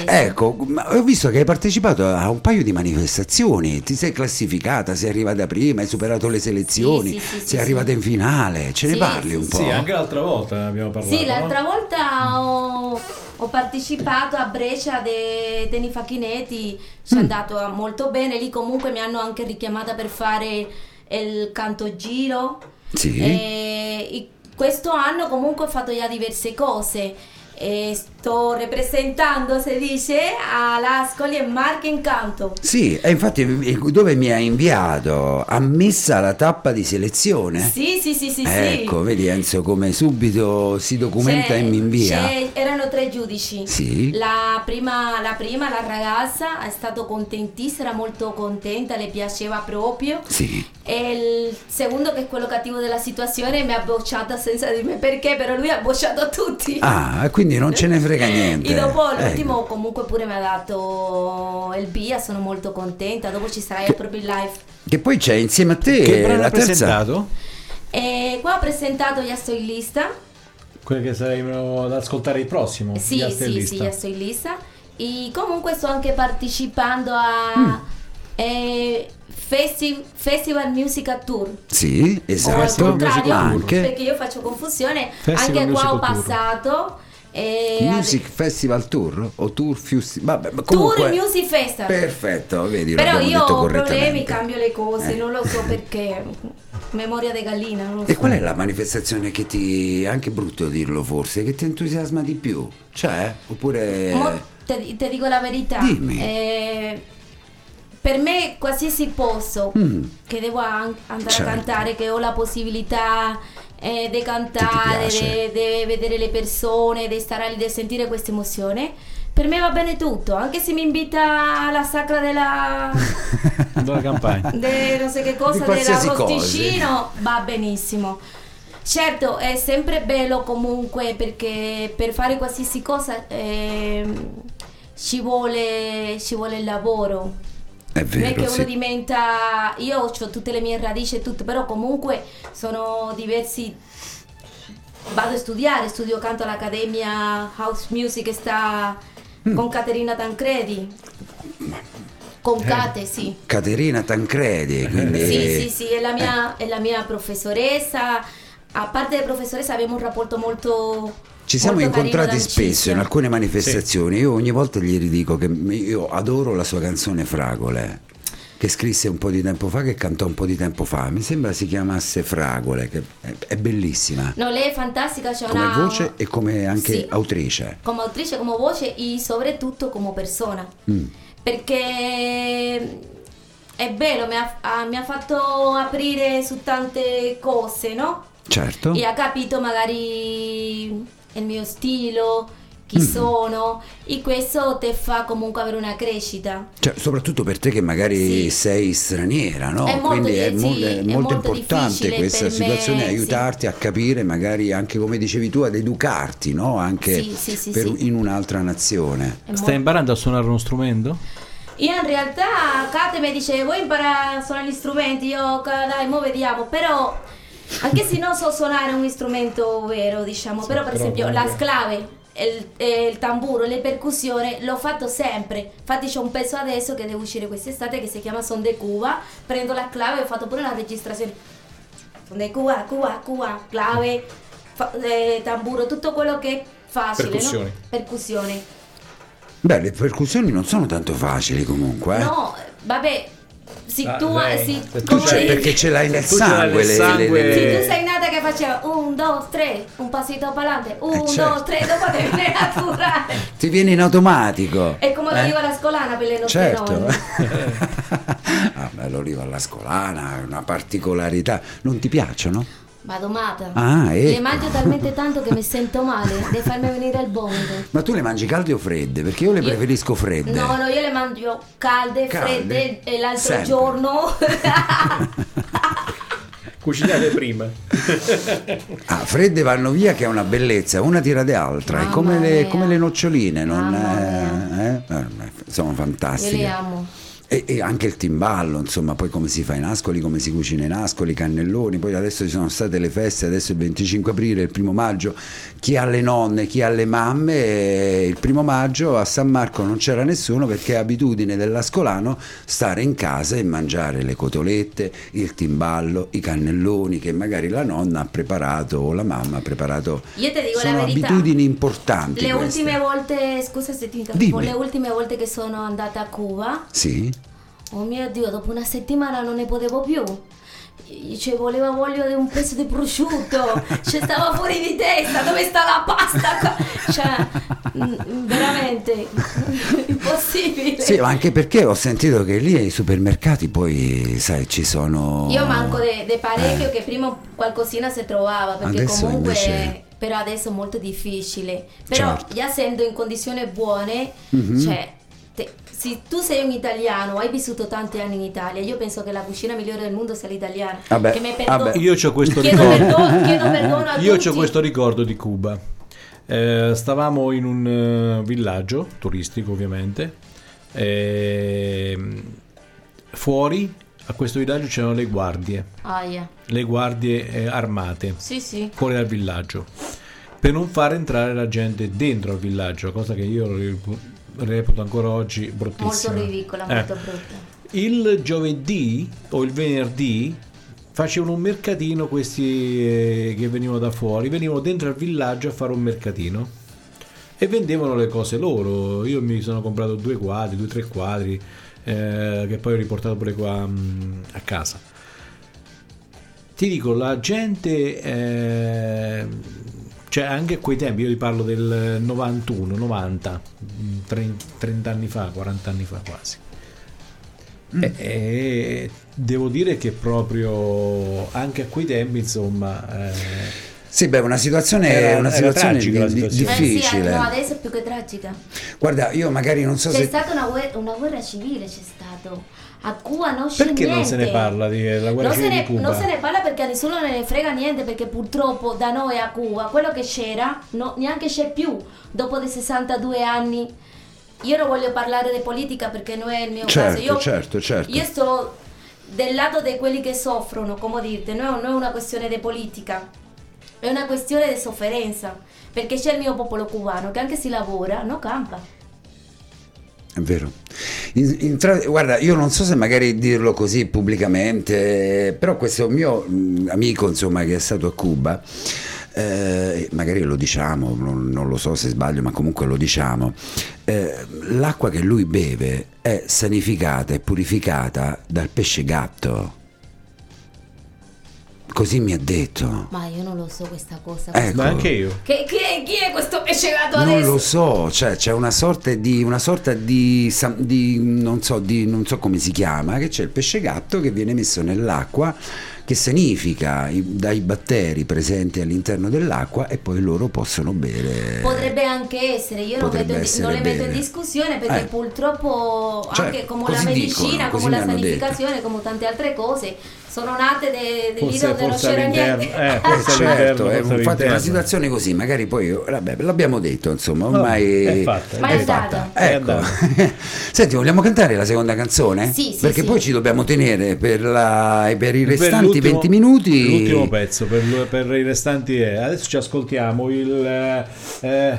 Ecco, ma ho visto che hai partecipato a un paio di manifestazioni, ti sei classificata, sei arrivata prima, hai superato le selezioni, sì, sì, sì, sei sì. arrivata in finale, ce ne parli un po'? Sì, anche l'altra volta abbiamo parlato. Sì, no? l'altra volta ho, ho partecipato a Brescia de Teni Facchinetti, ci è Mm. andato a- molto bene, lì comunque mi hanno anche richiamata per fare il canto giro. Sì. E i- questo anno comunque ho fatto già diverse cose. E sto rappresentando, si dice, all'Ascoli e Marche in canto. Sì, e infatti eh, dove mi hai inviato? Ha messa la tappa di selezione? Sì, sì, sì, sì, sì. Ecco, vedi Enzo come subito si documenta C'è- e mi invia. erano tre giudici. Sì. La prima, la prima, la ragazza, è stata contentissima, era molto contenta, le piaceva proprio. Sì. E il secondo, che è quello cattivo della situazione, mi ha bocciata senza dirmi perché, però lui ha bocciato tutti. Ah, quindi non ce ne frega [LAUGHS] niente. E dopo Ecco. l'ultimo comunque pure mi ha dato il via, sono molto contenta. Dopo ci sarai proprio in live. Che poi c'è insieme a te Che brano terza. presentato? E qua ho presentato Ya sto in lista. Quelle che saremo ad ascoltare il prossimo. Sì, stai sì, lista. sì, ya sto in lista. E comunque sto anche partecipando a Mm. eh, festi- Festival Music Tour. Sì, O al esatto. contrario, Anche perché io faccio confusione, Festival anche qua ho passato. Eh, Music Festival Tour o Tour Fusi- Vabbè, ma Tour comunque Music Festival. Perfetto, vedi, Però io ho problemi, cambio le cose, Eh. non lo so [LAUGHS] perché. Memoria di gallina, non lo so. E qual è la manifestazione che ti, anche brutto dirlo forse, che ti entusiasma di più? C'è? Oppure... Mo te, te dico la verità. Dimmi. eh, per me qualsiasi posto Mm. che devo an- andare Certo. a cantare, che ho la possibilità eh, di cantare, di vedere le persone, di stare lì, di sentire questa emozione, per me va bene tutto, anche se mi invita alla sacra della... [LAUGHS] Della campagna. de non so che cosa, Di della qualsiasi cosa. rosticino, va benissimo. Certo, è sempre bello comunque perché per fare qualsiasi cosa ehm, ci, vuole, ci vuole il lavoro. È Non è che vero, uno sì. diventa. Io ho tutte le mie radici e tutto, però comunque sono diversi. Vado a studiare, studio canto all'Accademia House Music che sta con Caterina Tancredi. Con Cate, sì. Caterina Tancredi, quindi... Sì, sì, sì, è la mia, è la mia professoressa. A parte di professoressa abbiamo un rapporto molto... Ci siamo incontrati spesso in alcune manifestazioni. Io ogni volta gli ridico che io adoro la sua canzone Fragole, che scrisse un po' di tempo fa, che cantò un po' di tempo fa. Mi sembra si chiamasse Fragole, che è, è bellissima. No, lei è fantastica, c'è Come una... voce e come anche Sì. autrice. come autrice, come voce e soprattutto come persona. Mm. Perché è bello, mi ha, ah, mi ha fatto aprire su tante cose, no? Certo. E ha capito magari il mio stile, chi Mm. sono, e questo ti fa comunque avere una crescita. Cioè, soprattutto per te che magari Sì. sei straniera, no? È molto Quindi è, mo- sì, è è molto molto importante questa per me, situazione, sì. aiutarti a capire magari anche come dicevi tu, ad educarti, no? Anche Sì, sì, sì, per- sì. in un'altra nazione. È Stai molto- imparando a suonare uno strumento? Io in realtà Kate mi dice vuoi imparare a suonare gli strumenti? Io "Ca- dai, mo vediamo, però anche se non so suonare un strumento vero, diciamo, però per però esempio la sclave, il, e il tamburo, le percussioni l'ho fatto sempre. Infatti c'è un pezzo adesso che deve uscire quest'estate che si chiama Son de Cuba, prendo la clave e ho fatto pure la registrazione. Son de Cuba, Cuba, Cuba, clave, fa- eh, tamburo, tutto quello che è facile, Percussioni. no? Percussioni. Beh, le percussioni non sono tanto facili comunque. eh. No, vabbè, se Ah, tu, come Cioè, perché ce l'hai nel Tu sangue, nel le- sangue. le- le- se tu sei nata che faceva un, due, tre, un passito per avanti, un, Eh, certo. due, tre, dopo te viene [LAUGHS] naturale. ti viene in automatico. È come Eh? dico la scolana per le nostre Certo. nonne. [LAUGHS] ah, beh, l'oliva alla scolana è una particolarità. Non ti piacciono? Vado mata. Ah, Le ecco. mangio talmente tanto che mi [LAUGHS] sento male, deve farmi venire il vomito. Ma tu le mangi calde o fredde? Perché io le Io- preferisco fredde. No, no, io le mangio calde, Calde? fredde e l'altro Sempre. giorno [LAUGHS] Cucinate prima. Ah, fredde vanno via che è una bellezza, una tira di altra, è come le, come le noccioline, non eh, eh? Eh, sono io fantastiche. le amo. E, e anche il timballo, insomma, poi come si fa in Ascoli, come si cucina in Ascoli, i cannelloni, poi adesso ci sono state le feste, adesso il 25 aprile, il primo maggio, chi ha le nonne, chi ha le mamme, eh, il primo maggio a San Marco non c'era nessuno perché è abitudine dell'ascolano stare in casa e mangiare le cotolette, il timballo, i cannelloni che magari la nonna ha preparato o la mamma ha preparato. Io ti dico sono la verità. abitudini importanti. Le queste. ultime volte, scusa se ti interrompo, le ultime volte che sono andata a Cuba, Sì? Oh mio Dio, dopo una settimana non ne potevo più. Cioè, volevo voglio di un pezzo di prosciutto, cioè, stava fuori di testa, dove sta la pasta? [LAUGHS] Cioè, veramente, [LAUGHS] impossibile. Sì, ma anche perché ho sentito che lì ai supermercati poi, sai, ci sono... Io manco di parecchio Eh. che prima qualcosina si trovava, perché Adesso comunque... invece- Però adesso è molto difficile. Però Certo. Già essendo in condizioni buone, cioè, te- se tu sei un italiano, hai vissuto tanti anni in Italia, io penso che la cucina migliore del mondo sia l'italiana. Vabbè, che mi perdo- vabbè. Io ho questo chiedo, ricordo. perdono, chiedo perdono a Io ho questo ricordo di Cuba. Eh, stavamo in un eh, villaggio turistico, ovviamente. Ehm, fuori a questo villaggio c'erano le guardie, Aia. le guardie eh, armate Sì, sì. fuori dal villaggio per non far entrare la gente dentro al villaggio, cosa che io reputo ancora oggi Molto bruttissima. ridicola, Eh. molto brutta. Il giovedì o il venerdì facevano un mercatino questi eh, che venivano da fuori, venivano dentro al villaggio a fare un mercatino e vendevano le cose loro. Io mi sono comprato due quadri, due o tre quadri eh, che poi ho riportato pure qua mm, a casa. Ti dico, la gente, eh, cioè anche a quei tempi, io ti parlo del 91, 90, mm, 30, 30 anni fa, 40 anni fa quasi. E, e devo dire che proprio anche a quei tempi, insomma, eh, Sì, beh, una situazione, Era- una situazione tragica di- situazione. Eh sì, difficile. no, adesso è più che tragica. Guarda, io magari non so C'è se... stata una guerra, una guerra civile, c'è stato. A Cuba non c'è perché niente. non se ne parla della guerra non civile ne, di Cuba? non se ne parla perché a nessuno ne frega niente perché purtroppo da noi a Cuba quello che c'era no- neanche c'è più dopo di 62 anni io non voglio parlare di politica perché non è il mio Certo, caso io, certo, certo. io sto del lato di quelli che soffrono come è, non è una questione di politica è una questione di sofferenza perché c'è il mio popolo cubano che anche se lavora non campa È vero. In- in tra- guarda, io non so se magari dirlo così pubblicamente, però questo mio mh, amico, insomma, che è stato a Cuba, eh, magari lo diciamo, non, non lo so se sbaglio, ma comunque lo diciamo. eh, l'acqua che lui beve è sanificata e purificata dal pesce gatto. Così mi ha detto. Ma io non lo so questa cosa. Ecco. Ma anche io. Che, chi, chi è questo pesce gatto Non adesso? lo so, cioè c'è una sorta di, una sorta di, di- non, so, di non so come si chiama, che c'è il pesce gatto che viene messo nell'acqua che sanifica i- dai batteri presenti all'interno dell'acqua e poi loro possono bere. Potrebbe anche essere, io non, essere non le metto in discussione perché Eh. purtroppo Cioè, anche come la medicina, dicono, come la hanno detto. sanificazione, come tante altre cose, sono nate de- de- Forse, non forse c'era niente. Eh, Eh, forse certo, all'interno, eh, forse infatti è all'interno. una situazione così, magari poi vabbè, l'abbiamo detto, insomma, ormai è fatta, Ma è fatta. È Ecco. andata. [LAUGHS] Senti, vogliamo cantare la seconda canzone? Sì, sì, Perché sì. poi ci dobbiamo tenere per, la- per i restanti l'ultimo- 20 minuti. L'ultimo pezzo per, per i restanti è. Adesso ci ascoltiamo il eh, eh,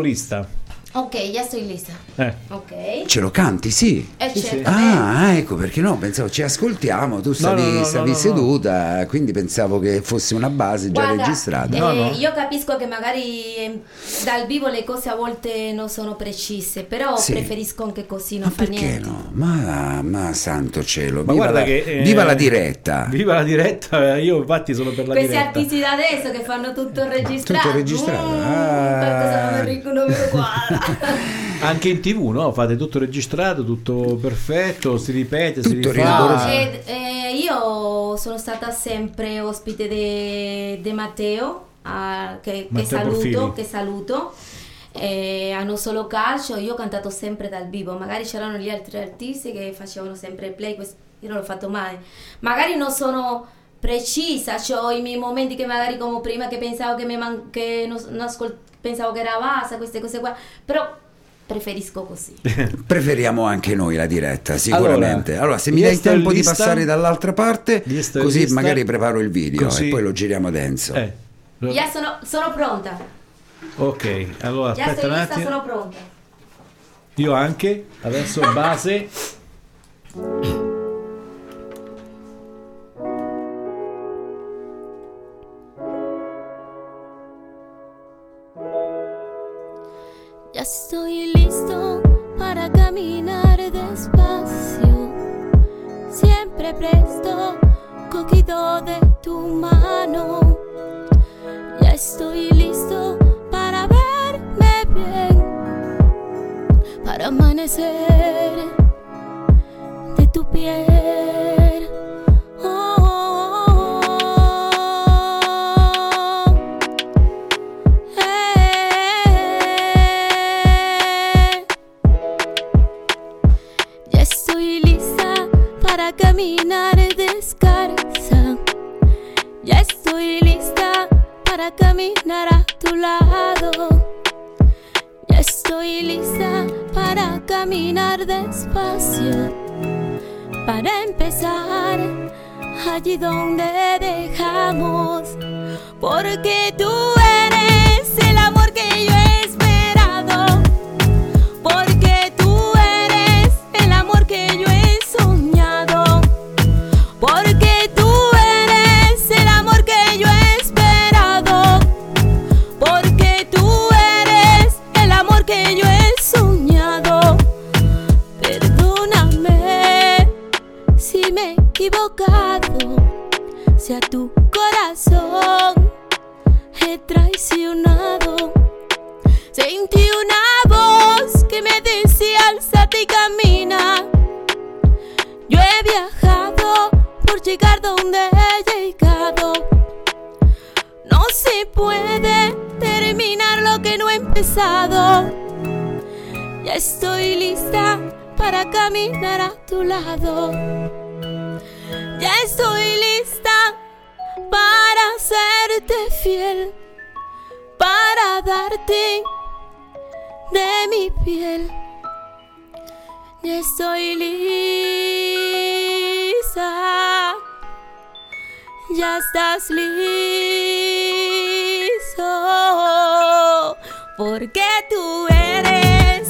Lista. Ok, ya estoy lista. Eh. Ok. Ce lo canti, sì. Eh, Sì, sì. certamente. Ah, ecco perché no, pensavo ci ascoltiamo, tu stavi, no, no, no, stavi no, no. seduta, quindi pensavo che fosse una base già Guarda, registrata. eh, No, no. io capisco che magari eh, dal vivo le cose a volte non sono precise, però Sì. preferisco anche così, non Ma fa perché niente. no? Ma, ma santo cielo, Ma viva, guarda la, che, eh, viva la diretta. Viva la diretta, io infatti sono per la Questi diretta. artisti da adesso che fanno tutto registrato. Tutto registrato, Mm, ah. Qualcosa non mi, guarda. [LAUGHS] Anche in tv, no? Fate tutto registrato, tutto perfetto, si ripete, si Tutto rifà. rigoroso. Ed, eh, io sono stata sempre ospite di Matteo, che, che Matteo saluto, Porfiri. che saluto. Eh, hanno solo calcio, io ho cantato sempre dal vivo, magari c'erano gli altri artisti che facevano sempre play, io non l'ho fatto mai. Magari non sono precisa, ho i miei momenti che magari come prima che pensavo che, mi man- che non, non ascol- pensavo che era bassa, queste cose qua, però preferisco così. [LAUGHS] Preferiamo anche noi la diretta, sicuramente. Allora, se mi dai tempo di passare dall'altra parte, così Lista- magari preparo il video così- e poi lo giriamo denso. Eh. Già sono, sono pronta, Ok, allora già aspetta sono un lista, attimo. sono pronta. Io anche. Adesso base. Ya estoy siempre presto, cogido de tu mano. Ya estoy listo para verme bien, para amanecer de tu piel. Caminar descalza. Ya estoy lista para caminar a tu lado. Ya estoy lista para caminar despacio. Para empezar allí donde dejamos. Porque tú eres el amor que yo equivocado, si a tu corazón he traicionado. Sentí una voz que me decía alzate y camina. Yo he viajado por llegar donde he llegado. No se puede terminar lo que no he empezado. Ya estoy lista para caminar a tu lado. Ya estoy lista para serte fiel, para darte de mi piel. Ya estoy lista. Ya estás listo. Porque tú eres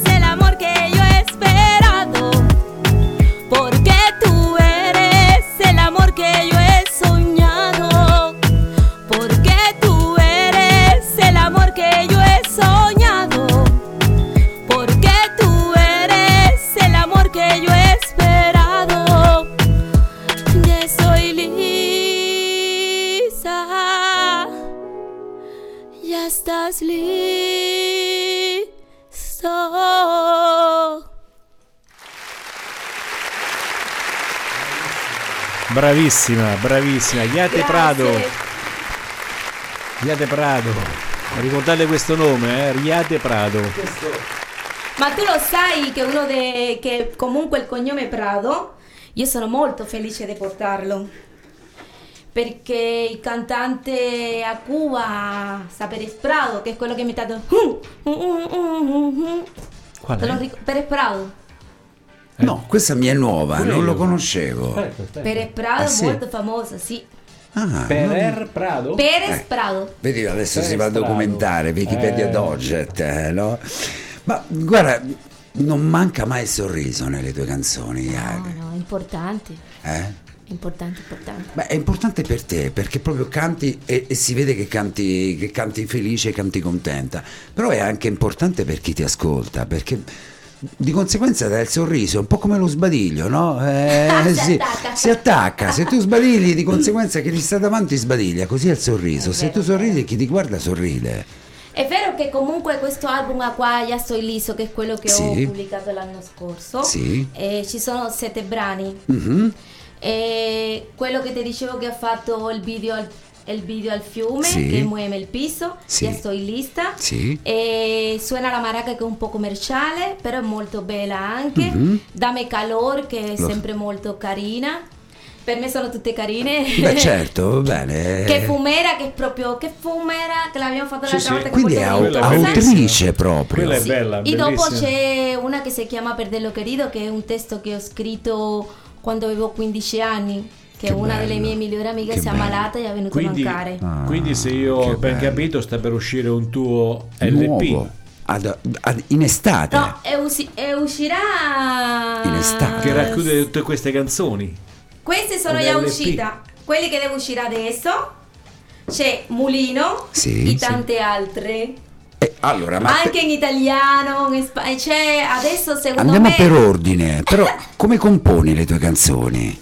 estás listo. Bravissima, bravissima. Iate. Prado. Iate Prado. Ricordate questo nome, eh? Riate Prado. Ma tu lo sai che uno de, che comunque il cognome Prado, io sono molto felice di portarlo. Perché il cantante a Cuba, Pérez Prado, che è quello che mi ha dato... Qual Te lo è? ric- Pérez Prado. No, questa mi è nuova, Pure non lo conoscevo. Pérez Prado Ah, è sì? molto famoso, sì. Ah, Perer Prado? Pérez Eh. Prado. Vedi, adesso Eh, si va a documentare, Wikipedia Eh. Doget, eh, no? Ma guarda, non manca mai il sorriso nelle tue canzoni, No, Iac, no, importante. eh? Importante, importante. Beh, è importante per te perché proprio canti e, e si vede che canti, che canti felice, canti contenta, però è anche importante per chi ti ascolta perché di conseguenza dà il sorriso, è un po' come lo sbadiglio, no? [LAUGHS] Eh, Si sì, attacca. si attacca, se tu sbadigli di conseguenza chi ti sta davanti sbadiglia, così è il sorriso, È se vero, tu sorridi chi ti guarda sorride. È vero che comunque questo album a qua, Ya Sto Liso, che è quello che Sì. ho pubblicato l'anno scorso, Sì. eh, ci sono sette brani. Mhm. E quello che ti dicevo che ha fatto il video al, il video al fiume, Sì. che muove il piso, Sì. Ya sto in lista. Sì. E suena la maraca che è un po' commerciale, però è molto bella anche. Mhm. Dame Calor, che è Lo- sempre molto carina. Per me sono tutte carine. Beh certo, va bene. [LAUGHS] Che fumera, che è proprio che fumera, che l'abbiamo fatto l'altra sì. volta. Quindi è portavo au- in Quella è casa. bellissima. autrice proprio. Quella è Sì. bella, E dopo c'è una che si chiama Perdello Querido, che è un testo che ho scritto quando avevo 15 anni. Che, Che una bello. delle mie migliori amiche Che si è ammalata e è venuto Quindi, a mancare. Ah, quindi se io ho ben bello. capito sta per uscire un tuo LP. Nuovo. Ad- ad- in estate. No, e, usi- e uscirà In estate. Che racchiude tutte queste canzoni. Queste sono già LP. uscite. Quelli che devo uscire adesso. C'è Mulino Sì, e sì. tante altre. Eh, allora, ma Anche in italiano, in spa- c'è adesso secondo andiamo me per ordine. Però [LAUGHS] come componi le tue canzoni?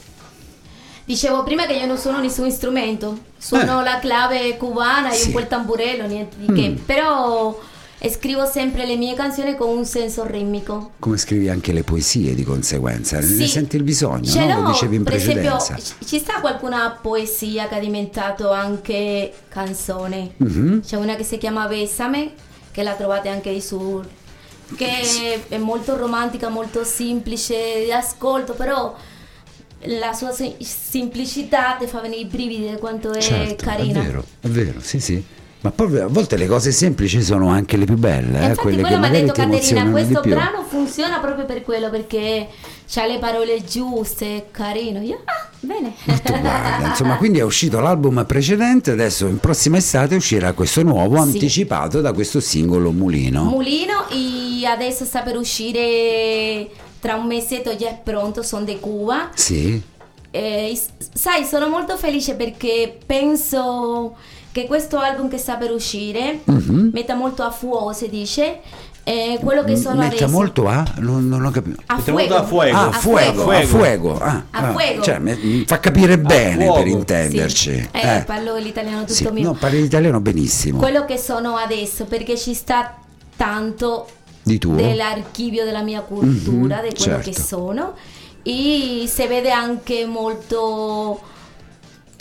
Dicevo prima che io non suono nessun strumento, suono Eh. la clave cubana e Sì. un po' il tamburello, niente di che, Mm. però scrivo sempre le mie canzoni con un senso ritmico. Come scrivi anche le poesie di conseguenza? Ne Sì. senti il bisogno, Ce no? Lo dicevi in per esempio, precedenza. ci- ci sta qualcuna poesia che è diventato anche canzone. Mhm. C'è una che si chiama Bessame, che la trovate anche su che è molto romantica, molto semplice di ascolto, però la sua sem- semplicità ti fa venire i brividi di quanto è Certo, carina. È vero, è vero, sì, sì. Ma poi a volte le cose semplici sono anche le più belle, eh, quelle che quello mi ha detto Caterina, questo brano funziona proprio per quello, perché c'ha le parole giuste, è carino. Io, ah, bene. Tu guarda, insomma, quindi è uscito l'album precedente, adesso in prossima estate uscirà questo nuovo Sì. anticipato da questo singolo Mulino. Mulino e adesso sta per uscire tra un mesetto, già è pronto, sono di Cuba. sì, E, s- sai, sono molto felice perché penso che questo album che sta per uscire Mhm. metta molto a fuoco, si dice, e quello che sono metta adesso. molto a... Non, non ho capito. a molto a fuego. Ah, A fuego, fuego. a fuego. Ah, A ah, fuego. Cioè, mi- mi fa capire bene per intenderci. Sì. Eh, parlo l'italiano tutto Sì, mio. No, parli l'italiano benissimo. Quello che sono adesso, perché ci sta tanto Di tuo? dell'archivio della mia cultura, Mhm, di quello certo. che sono e si vede anche molto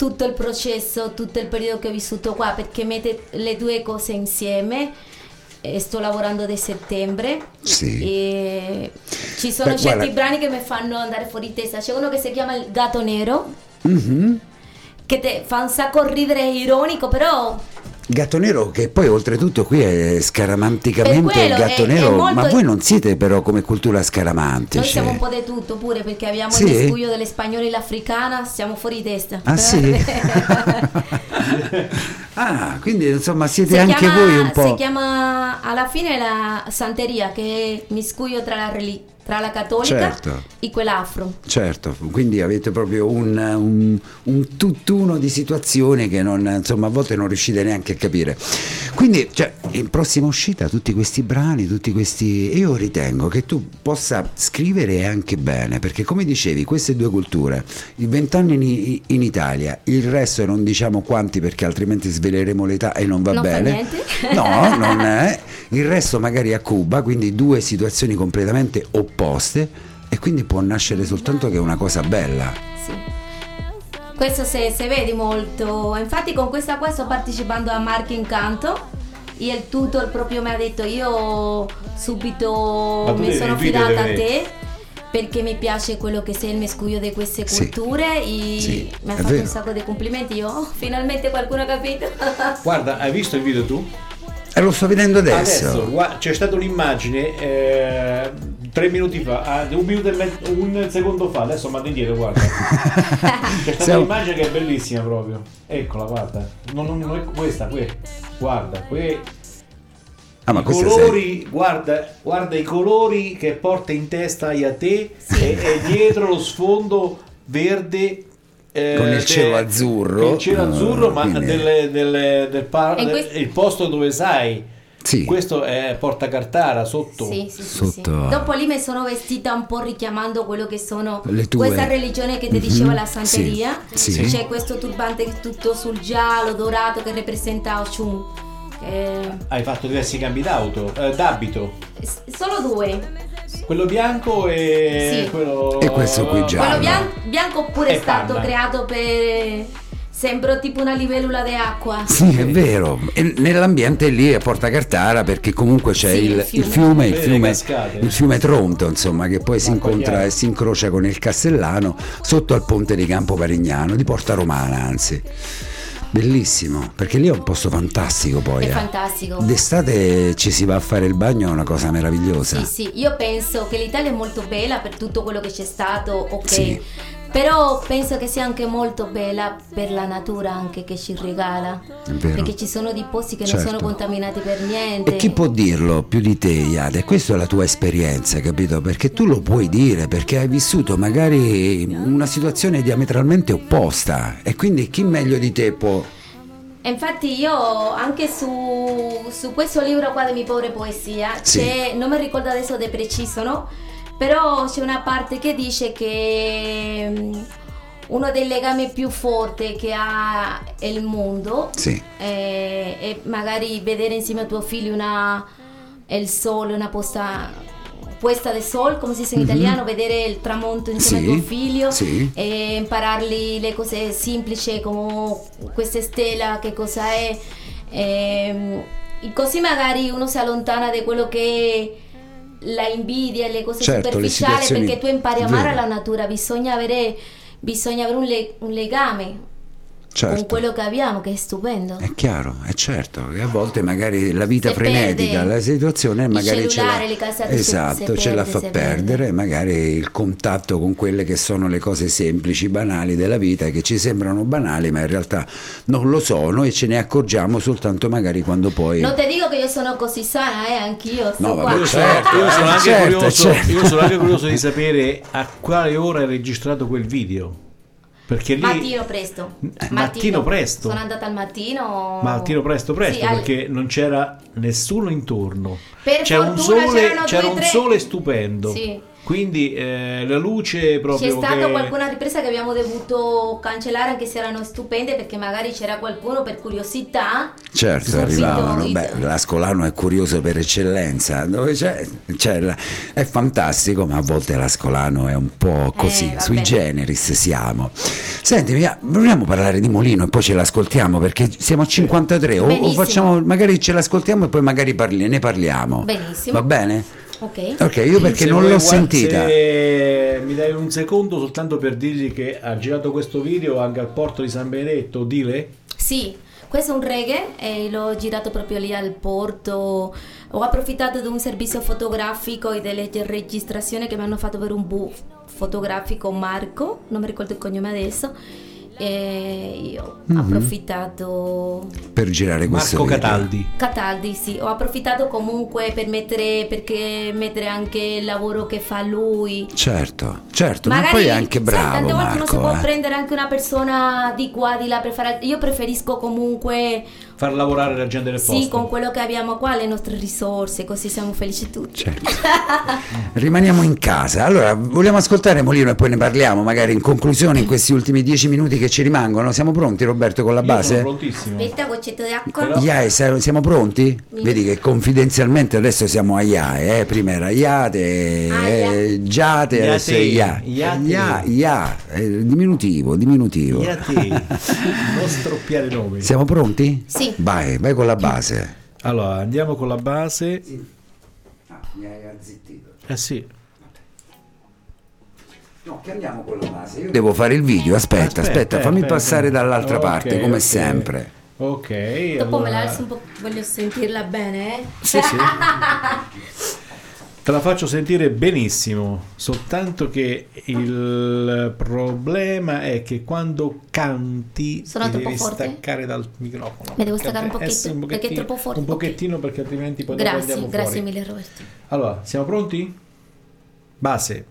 tutto il processo, tutto il periodo che ho vissuto qua perché mette le due cose insieme. E sto lavorando da settembre Sì. e ci sono Beh, certi guarda- brani che mi fanno andare fuori testa. C'è uno che si chiama Il gatto nero Mhm. che fa un sacco ridere ironico, però Gatto nero che poi oltretutto qui è scaramanticamente il gatto è- è nero, molto- ma voi non siete però come cultura Noi scaramantici. siamo un po' di tutto pure perché abbiamo Sì? il miscuglio delle spagnole e l'africana, siamo fuori testa. Ah sì? [LAUGHS] [LAUGHS] ah, quindi insomma siete Si anche chiama- voi un po'... Si chiama alla fine la santeria che è miscuglio tra la tra la cattolica Certo. e quella afro. Certo, quindi avete proprio un, un- un tutt'uno di situazioni che non, insomma, a volte non riuscite neanche a capire. Quindi, cioè, in prossima uscita, tutti questi brani, tutti questi. Io ritengo che tu possa scrivere anche bene, perché come dicevi, queste due culture, i vent'anni in, in Italia, il resto non diciamo quanti perché altrimenti sveleremo l'età e non va Non bene. No, non è. [LAUGHS] Il resto magari a Cuba, quindi due situazioni completamente opposte e quindi può nascere soltanto che una cosa bella. Sì. Questo si, si vede molto. Infatti con questa qua sto partecipando a Marchi Incanto. E il tutor proprio mi ha detto io subito mi sono fidata a te perché mi piace quello che sei il mescuglio di queste Sì. culture e Sì, mi ha è fatto vero. un sacco di complimenti. Io oh, finalmente qualcuno ha capito. Guarda, hai visto il video tu? E lo sto vedendo adesso. Adesso c'è stata un'immagine eh, tre minuti fa, ah, un minuto e mezzo, un secondo fa, adesso mando indietro, guarda. [LAUGHS] C'è stata un'immagine che è bellissima proprio. Eccola, guarda. Non, non- non è questa, qui. Guarda, qui. Ah, ma I colori, guarda, guarda i colori che porta in testa a te e, e dietro lo sfondo verde. Eh, Con il de- cielo azzurro. Il cielo eh, azzurro, ma quindi- delle- delle- del par- questo- il posto dove sai. Sì. Questo è Porta Cartara sotto. Sì, sì, sì, Sotto- sì. Dopo lì mi sono vestita un po' richiamando quello che sono Le tue- questa religione che ti Mhm, diceva la santeria. sì, sì. C'è questo turbante tutto sul giallo, dorato che rappresenta Oshun. Che- Hai fatto diversi cambi d'auto, eh, d'abito. s- Solo due. Quello bianco e Sì. quello. E questo qui giallo. Quello bian- bianco pure è stato panna. creato per sembra tipo una libellula di acqua. Sì, è vero. E nell'ambiente lì a Porta Cartara perché comunque c'è Sì, il, il il fiume. fiume, il Vede le fiume, il fiume Tronto, insomma, che poi si incontra e si incrocia con il Castellano sotto al ponte di Campo Parignano, di Porta Romana, anzi. Bellissimo, perché lì è un posto fantastico poi. È eh. fantastico. D'estate ci si va a fare il bagno, è una cosa meravigliosa. Sì, sì, io penso che l'Italia è molto bella per tutto quello che c'è stato, ok. Sì. Però penso che sia anche molto bella per la natura anche che ci regala. Perché ci sono dei posti che Certo. non sono contaminati per niente. E chi può dirlo più di te, Iade? Questa è la tua esperienza, capito? Perché tu lo puoi dire, perché hai vissuto magari una situazione diametralmente opposta e quindi chi meglio di te può... Infatti io anche su, su questo libro qua di Mi Povere Poesia, Sì. c'è, non mi ricordo adesso di preciso, no? Però c'è una parte che dice che mm, uno dei legami più forti che ha il mondo Sì, è, è magari vedere insieme a tuo figlio una, il sole, una posta, puesta di sol, come si dice in italiano, vedere il tramonto insieme Sì, a tuo figlio sì. e imparargli le cose semplici come questa stella, che cosa è. Ehm, e così magari uno si allontana da quello che la invidia e le cose Certo, le superficiali situazioni- perché tu impari a amare vero. la natura, bisogna avere, bisogna avere un, le- un legame con certo. quello che abbiamo, che è stupendo. È chiaro, è certo che a volte magari la vita Se frenetica, perde. la situazione magari ce la, le casate esatto, se ce la perde, fa se perdere perde. magari il contatto con quelle che sono le cose semplici, banali della vita che ci sembrano banali ma in realtà non lo sono e ce ne accorgiamo soltanto magari quando poi... Non ti dico che io sono così sana, eh, anch'io No, qua. vabbè, Io sono, Certo, io sono anche certo, curioso, certo. io sono anche curioso di sapere a quale ora hai registrato quel video. Perché lì. Mattino presto. Mattino presto? Sono andata al mattino. Mattino presto presto Sì, al- perché non c'era nessuno intorno. Per c'era un sole, c'era due, un tre- sole stupendo. Sì. Quindi eh, la luce proprio C'è stata che- qualcuna ripresa che abbiamo dovuto cancellare anche se erano stupende perché magari c'era qualcuno per curiosità. Certo, arrivavano. Beh, l'ascolano è curioso per eccellenza. Dove c'è, c'è la- è fantastico, ma a volte l'ascolano è un po' così. Eh, sui generis siamo. Senti, vogliamo parlare di Molino e poi ce l'ascoltiamo perché siamo a 53. O, o facciamo, magari ce l'ascoltiamo e poi magari parli- ne parliamo. Benissimo. Va bene? Ok. Ok, io perché Se non l'ho sentita. se mi dai un secondo soltanto per dirgli che ha girato questo video anche al porto di San Benedetto, dile? Sì, questo è un reggae e l'ho girato proprio lì al porto. Ho approfittato di un servizio fotografico e delle registrazioni che mi hanno fatto per un bu fotografico Marco, non mi ricordo il cognome adesso. E io ho approfittato Per girare questo Marco video. Cataldi. Cataldi, sì, ho approfittato comunque per mettere, perché mettere anche il lavoro che fa lui. Certo, certo, ma poi è anche sai, bravo tante volte non si Marco. può eh. prendere anche una persona di qua, di là per fare. Io preferisco comunque Far lavorare la gente del sì, posto. con quello che abbiamo qua, le nostre risorse, così siamo felici tutti. Certo. [LAUGHS] Rimaniamo in casa. Allora, vogliamo ascoltare Molino e poi ne parliamo, magari in conclusione, in questi ultimi dieci minuti che ci rimangono. Siamo pronti, Roberto, con la Io sono base? prontissimo. Aspetta, goccetto d'acqua. Però- IAE, siamo pronti? Vedi che confidenzialmente adesso siamo a IAE, eh? prima era IATE, Aia. eh, Giate, Iate, adesso è IA. Iate. IA, IA, eh, diminutivo, diminutivo. Ia te. [LAUGHS] non stroppiare nomi. Siamo pronti? Sì. Vai, vai con la base. Allora, andiamo con la base. mi hai azzittito. Eh sì. No, che andiamo con la base. Io devo fare il video, aspetta, aspetta, fammi aspetta. passare dall'altra Ok, parte, come ok. sempre. Ok. Dopo me la allora- alzo un po', voglio sentirla bene, eh. Sì, sì. [LAUGHS] Te la faccio sentire benissimo, soltanto che il problema è che quando canti Sono ti devi forte? staccare dal microfono. Mi devo staccare un eh sì, pochetto, perché è troppo forte. Un pochettino perché altrimenti poi dopo Grazie, andiamo grazie fuori. mille Roberto. Allora, siamo pronti? Base.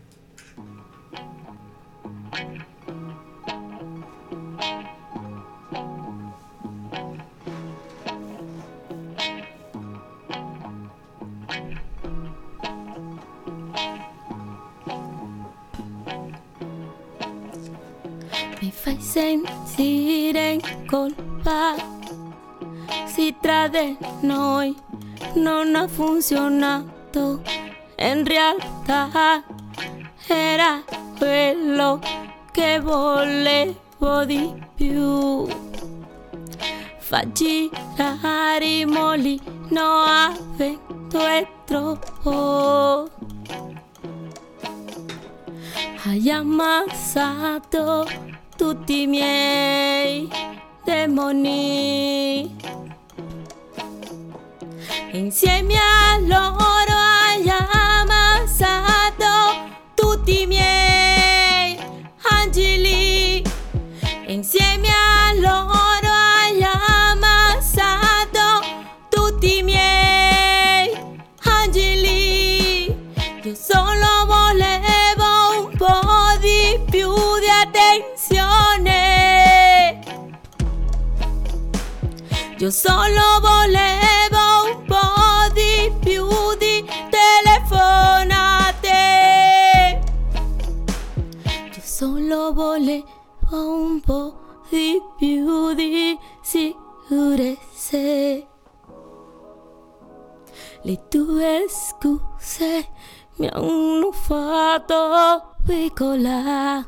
Sentire colpa Si tra di noi non ha funzionato In realtà era quello che volevo di più Fa girare i molino a vento è troppo hai tutti i miei demoni. Insieme a loro un po' di più di sicurezze. Le tue scuse mi hanno fatto piccola.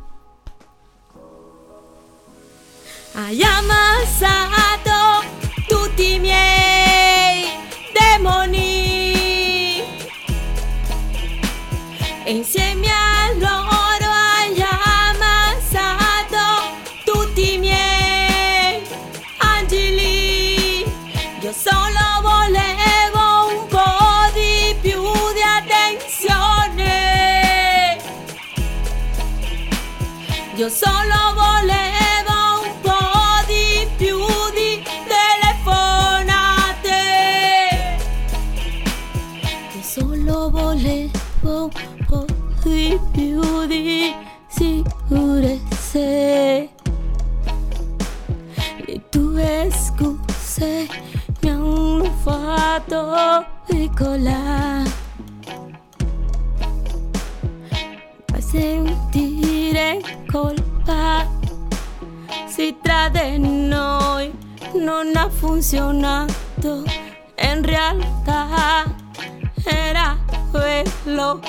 Hai ammassato tutti i miei demoni. E insieme a loro fatto piccola. Fai sentire colpa. Si tra noi non ha funzionato. In realtà era quello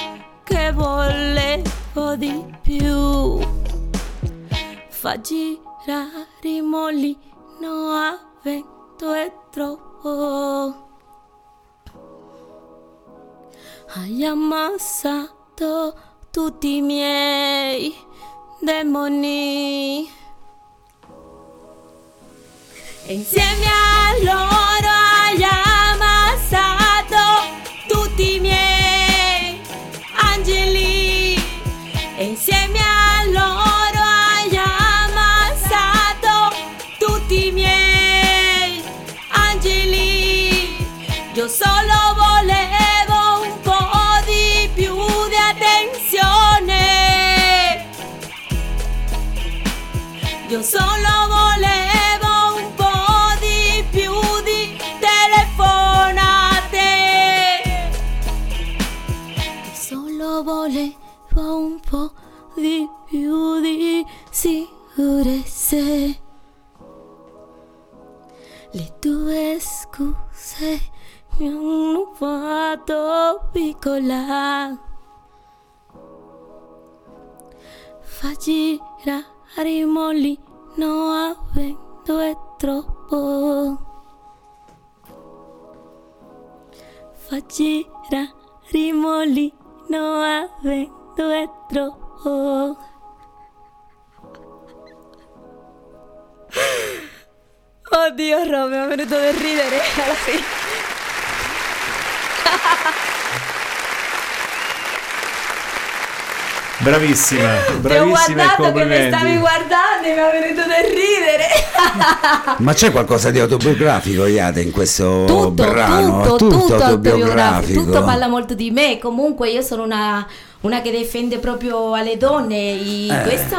che volevo di più. Fa girare i molino a vento è troppo. Hai ammassato tutti i miei demoni. E insieme a loro solo volevo un po' di più di sicurezze. Le tue scuse mi hanno fatto piccola. Fa girare il molino a vento è troppo. Fa girare il molino a vento è troppo. Oddio Romeo, mi è venuto da ridere alla fine. Bravissima, Ti ho bravissima guardato che mi stavi complimenti. guardando e mi è venuto da ridere. Ma c'è qualcosa di autobiografico, Iate, in questo tutto, brano? tutto, È tutto, autobiografico. Tutto parla molto di me. Comunque io sono una, una che difende proprio alle donne. E Eh. Questa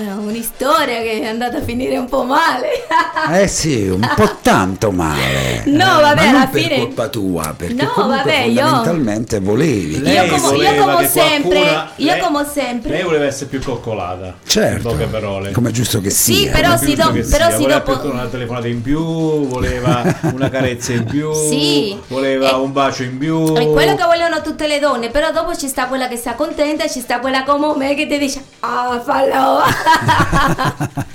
è un'istoria che è andata a finire un po' male. [LAUGHS] Eh sì, un po' tanto male. No, Eh, vabbè, alla per fine- colpa tua, perché No, comunque vabbè, io- fondamentalmente volevi. Lei Io come- io come sempre- qualcuna- io lei- come sempre- Lei voleva essere più coccolata. Certo, In poche parole. come è giusto che Sì, sia. però Come si do- però sia. si voleva dopo- una telefonata in più, voleva [LAUGHS] una carezza in più, Sì. voleva E- un bacio in più. È quello che vogliono tutte le donne, però dopo ci sta quella che sta contenta e ci sta quella come me che ti dice ah fallo. [LAUGHS]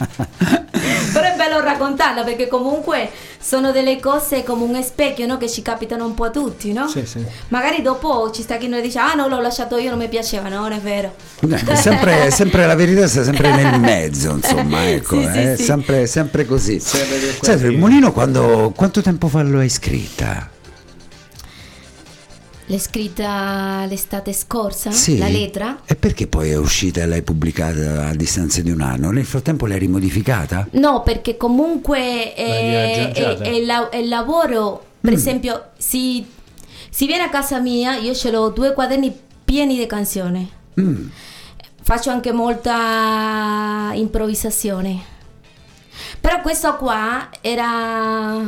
però è bello raccontarla perché comunque sono delle cose come un specchio no? che ci capitano un po' a tutti, no? Sì, sì. Magari dopo ci sta chi noi dice ah no l'ho lasciato io, non mi piaceva, no, non è vero. Eh, è sempre, sempre la verità sta sempre nel mezzo, insomma, [LAUGHS] ecco, Sì, sì. Sempre, sempre così. Sempre Senti, il mulino quando, quanto tempo fa lo hai scritta? L'hai scritta l'estate scorsa, Sì. la lettera? E perché poi è uscita e l'hai pubblicata a distanza di un anno? Nel frattempo l'hai rimodificata? No, perché comunque è, è- è la- è il lavoro, per Mm. esempio, si, si viene a casa mia, io ce l'ho due quaderni pieni di canzoni. Mm. Faccio anche molta improvvisazione. Però questo qua era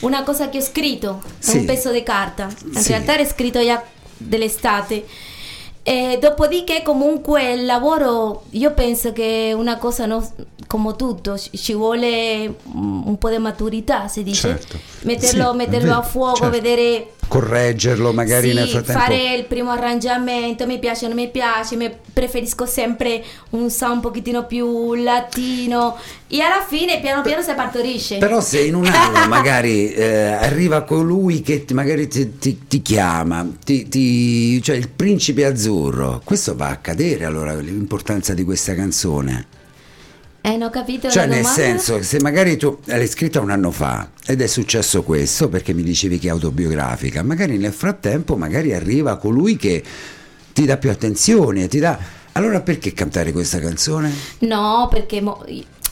una cosa che ho scritto, è Sì. un pezzo di carta. In Sì. realtà era scritto già dell'estate. E dopodiché comunque il lavoro, io penso che una cosa no- come tutto, ci vuole un po' di maturità, si dice. Certo. Metterlo, Sì, metterlo a vero, fuoco, certo. vedere Correggerlo magari sì, nel frattempo? fare il primo arrangiamento, mi piace, non mi piace, mi preferisco sempre un sound un pochettino più latino e alla fine piano piano si partorisce. Però se in un anno [LAUGHS] magari eh, arriva colui che ti- magari ti, ti- ti chiama, ti, ti- cioè il principe azzurro, questo va a cadere allora l'importanza di questa canzone. Eh, non ho capito Cioè la nel senso se magari tu l'hai scritta un anno fa ed è successo questo perché mi dicevi che è autobiografica, magari nel frattempo magari arriva colui che ti dà più attenzione, ti dà... Allora perché cantare questa canzone? No, perché mo-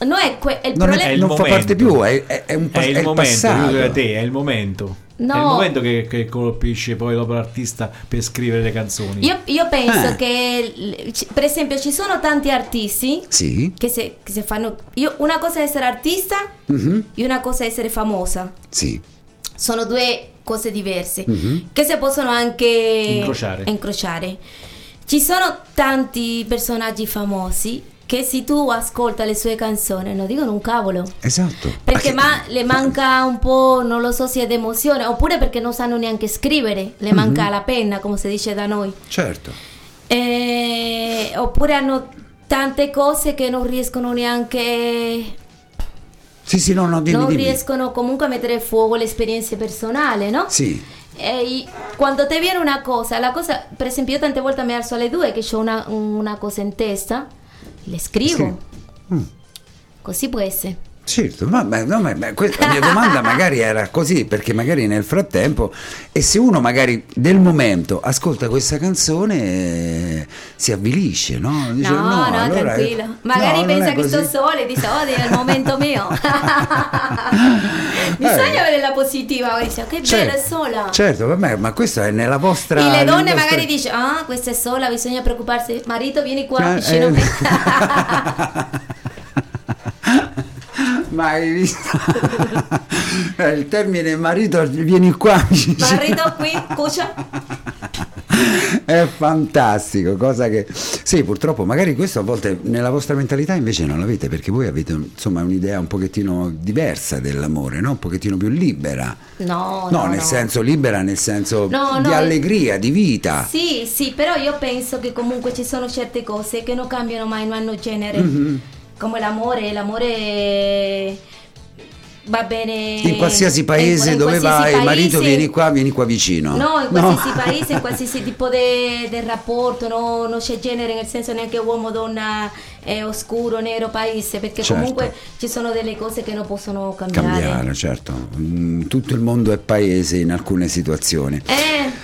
no è, que- è il Non, è- problema. il non fa parte più, è, è- è un pa- È il è momento, passato. te, è il momento. No. È il momento che, che colpisce poi dopo l'artista per scrivere le canzoni. Io, io penso Eh. che, per esempio, ci sono tanti artisti Sì. che se, che se fanno... Io, una cosa è essere artista Mhm. e una cosa è essere famosa. Sì. Sono due cose diverse Mhm. che si possono anche Incrociare. incrociare. Ci sono tanti personaggi famosi che se tu ascolta le sue canzoni non dicono un cavolo. Esatto. Perché Ma le manca un po', non lo so se è d'emozione, oppure perché non sanno neanche scrivere, le Mhm. manca la penna, come si dice da noi. Certo. Eh, oppure hanno tante cose che non riescono neanche Sì, sì, no, no, dimmi, non dimmi. riescono comunque a mettere a fuoco l'esperienza personale, no? Sì. E quando ti viene una cosa, la cosa, per esempio, io tante volte mi alzo alle due che ho una, una cosa in testa, le scrivo. Mm. Così può essere. Certo, ma, ma- no, ma- ma que- la mia domanda [LAUGHS] magari era così, perché magari nel frattempo, e se uno magari del momento ascolta questa canzone eh, si avvilisce, no? Dice, no, no, allora- tranquillo. Magari no, pensa che sto sola e dice, oh, è il momento [LAUGHS] mio. Bisogna avere la positiva, dice, che bella, è sola. Certo, vabbè, ma questo è nella vostra... E le donne vostro- magari dice, ah, questa è sola, bisogna preoccuparsi. Marito, vieni qua, Eh, vicino a eh. me. [LAUGHS] Ma hai visto? [LAUGHS] Eh, Il termine marito vieni qua. Marito qui, cuccia. È fantastico, cosa che sì, purtroppo magari questo a volte nella vostra mentalità invece non l'avete perché voi avete insomma un'idea un pochettino diversa dell'amore, no? Un pochettino più libera. No, No, no, nel no. senso libera nel senso No, di allegria, di vita. Sì, sì, però io penso che comunque ci sono certe cose che non cambiano mai, non hanno genere. Mhm. Come l'amore, l'amore va bene In qualsiasi paese in- in dove qualsiasi vai, marito paese- vieni qua, vieni qua vicino. No, in qualsiasi paese, in qualsiasi tipo di rapporto, no, non c'è genere, nel senso neanche uomo, donna, eh, oscuro, nero, paese, perché Certo. comunque ci sono delle cose che non possono cambiare. Cambiare, certo. Mm, Tutto il mondo è paese in alcune situazioni. Eh,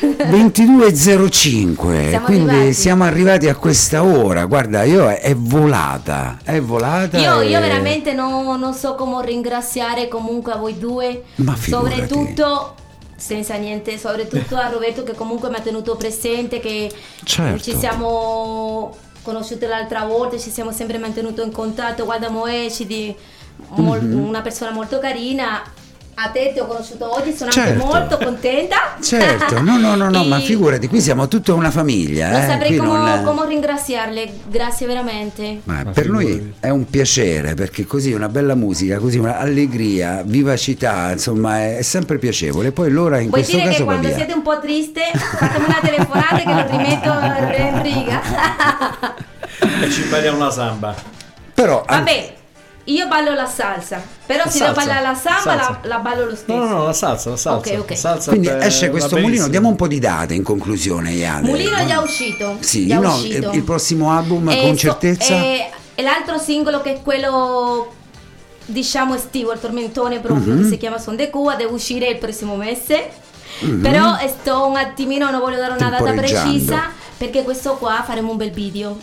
22.05, Siamo quindi arrivati. siamo arrivati a questa ora. Guarda, io è, è volata, è volata. io, io e- veramente no- non so come ringraziare comunque a voi due, Ma figurati. soprattutto senza niente, soprattutto a Roberto che comunque mi ha tenuto presente, che Certo. ci siamo conosciuti l'altra volta, ci siamo sempre mantenuti in contatto, guarda Moeci, di mol- Mhm. una persona molto carina. A te ti ho conosciuto oggi, sono Certo. anche molto contenta. Certo, no, no, no, no, [LAUGHS] ma figurati, qui siamo tutta una famiglia. Non eh, saprei come, non- come ringraziarle, grazie veramente. Ma Ma per noi è un piacere perché così una bella musica, così una allegria, vivacità, insomma è, è sempre piacevole. Poi l'ora in Vuoi questo dire che caso va quando siete un po' triste fatemi una telefonata che lo rimetto in riga. E ci impariamo la samba. Però Vabbè, io ballo la salsa, però La se devo salsa. ballare la samba la, la ballo lo stesso. No, no, no, la salsa, la salsa. Ok, ok. La salsa quindi esce questo mulino, diamo un po' di date in conclusione, Iade. Mulino è già uscito. Sì, già no, uscito. il prossimo album E con so- certezza. E, e l'altro singolo che è quello diciamo estivo, il tormentone proprio, Mhm. che si chiama Son de Cuba, deve uscire il prossimo mese. Però sto un attimino, non voglio dare una data precisa perché questo qua faremo un bel video.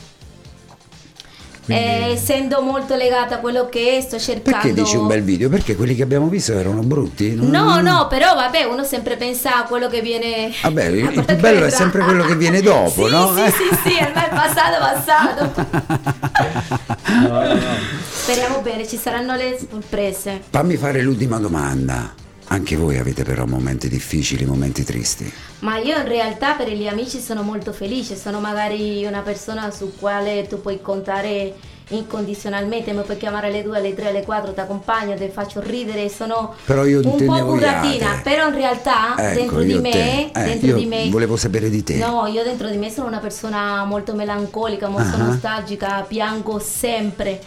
Eh, essendo molto legata a quello che sto cercando. Perché dici un bel video? Perché quelli che abbiamo visto erano brutti? Non- No, no, però vabbè, uno sempre pensa a quello che viene. Vabbè, [LAUGHS] il- più bello è sempre quello che viene dopo, sì, no? Sì, sì, sì, ormai è passato, passato. No, [LAUGHS] no, no. Speriamo bene, ci saranno le sorprese. Fammi fare l'ultima domanda. Anche voi avete però momenti difficili, momenti tristi. Ma io in realtà per gli amici sono molto felice, sono magari una persona su quale tu puoi contare incondizionalmente, mi puoi chiamare alle 2, alle 3, alle 4, ti accompagno, ti faccio ridere, sono Però io un po' curatina, però in realtà Ecco, dentro di me. Eh, dentro di me volevo sapere di te. No, io dentro di me sono una persona molto melancolica, molto Ah. nostalgica, piango sempre.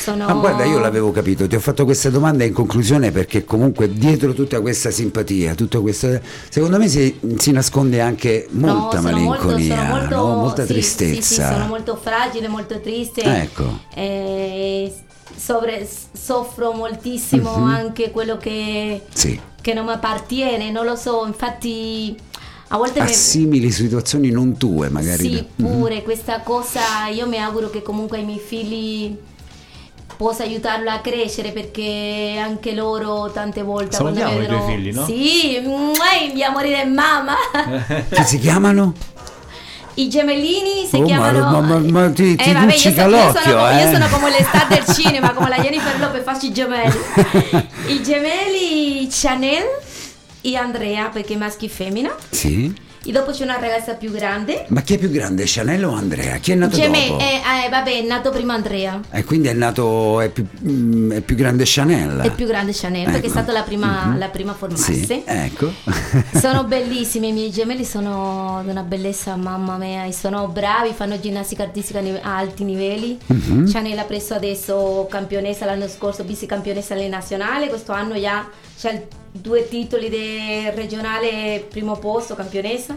Sono... Ma guarda, io l'avevo capito, ti ho fatto questa domanda in conclusione perché comunque dietro tutta questa simpatia, tutto questo, secondo me si, si nasconde anche No, molta molto- malinconia, sono molto- no? molta sì, tristezza. Sì, sì, sono molto fragile, molto triste. Ecco. Eh, sovre- soffro moltissimo Mhm. anche quello che, Sì. che non mi appartiene, non lo so, infatti a volte A mi- simili situazioni non tue, magari. Sì, pure questa cosa io mi auguro che comunque ai miei figli possa aiutarlo a crescere perché anche loro tante volte Salutiamo quando i tuoi vedono figli, no? Sì, mia amore di mamma. Che si chiamano? I gemellini si Oh, ma- chiamano ma- ma- ma ti- ti Eh, vabbè, io, io sono, eh. io sono come le star del cinema, come la Jennifer Lopez faccio i gemelli. [LAUGHS] I gemelli Chanel e Andrea perché maschi e femmina. Sì. E dopo c'è una ragazza più grande. Ma chi è più grande, Chanel o Andrea? Chi è nato Geme- dopo? eh, eh, vabbè, è nato prima Andrea. E quindi è nato, è più, mm, è più grande Chanel. È più grande Chanel perché è Ecco. stata la prima, Mhm. la prima a formarsi. Sì, ecco. [LAUGHS] Sono bellissimi, i miei gemelli sono di una bellezza, mamma mia, e sono bravi, fanno ginnastica artistica a alti livelli. Mhm. Chanel ha preso adesso campionessa l'anno scorso, vice campionessa alle nazionali, questo anno già c'ha due titoli di regionale primo posto, campionessa.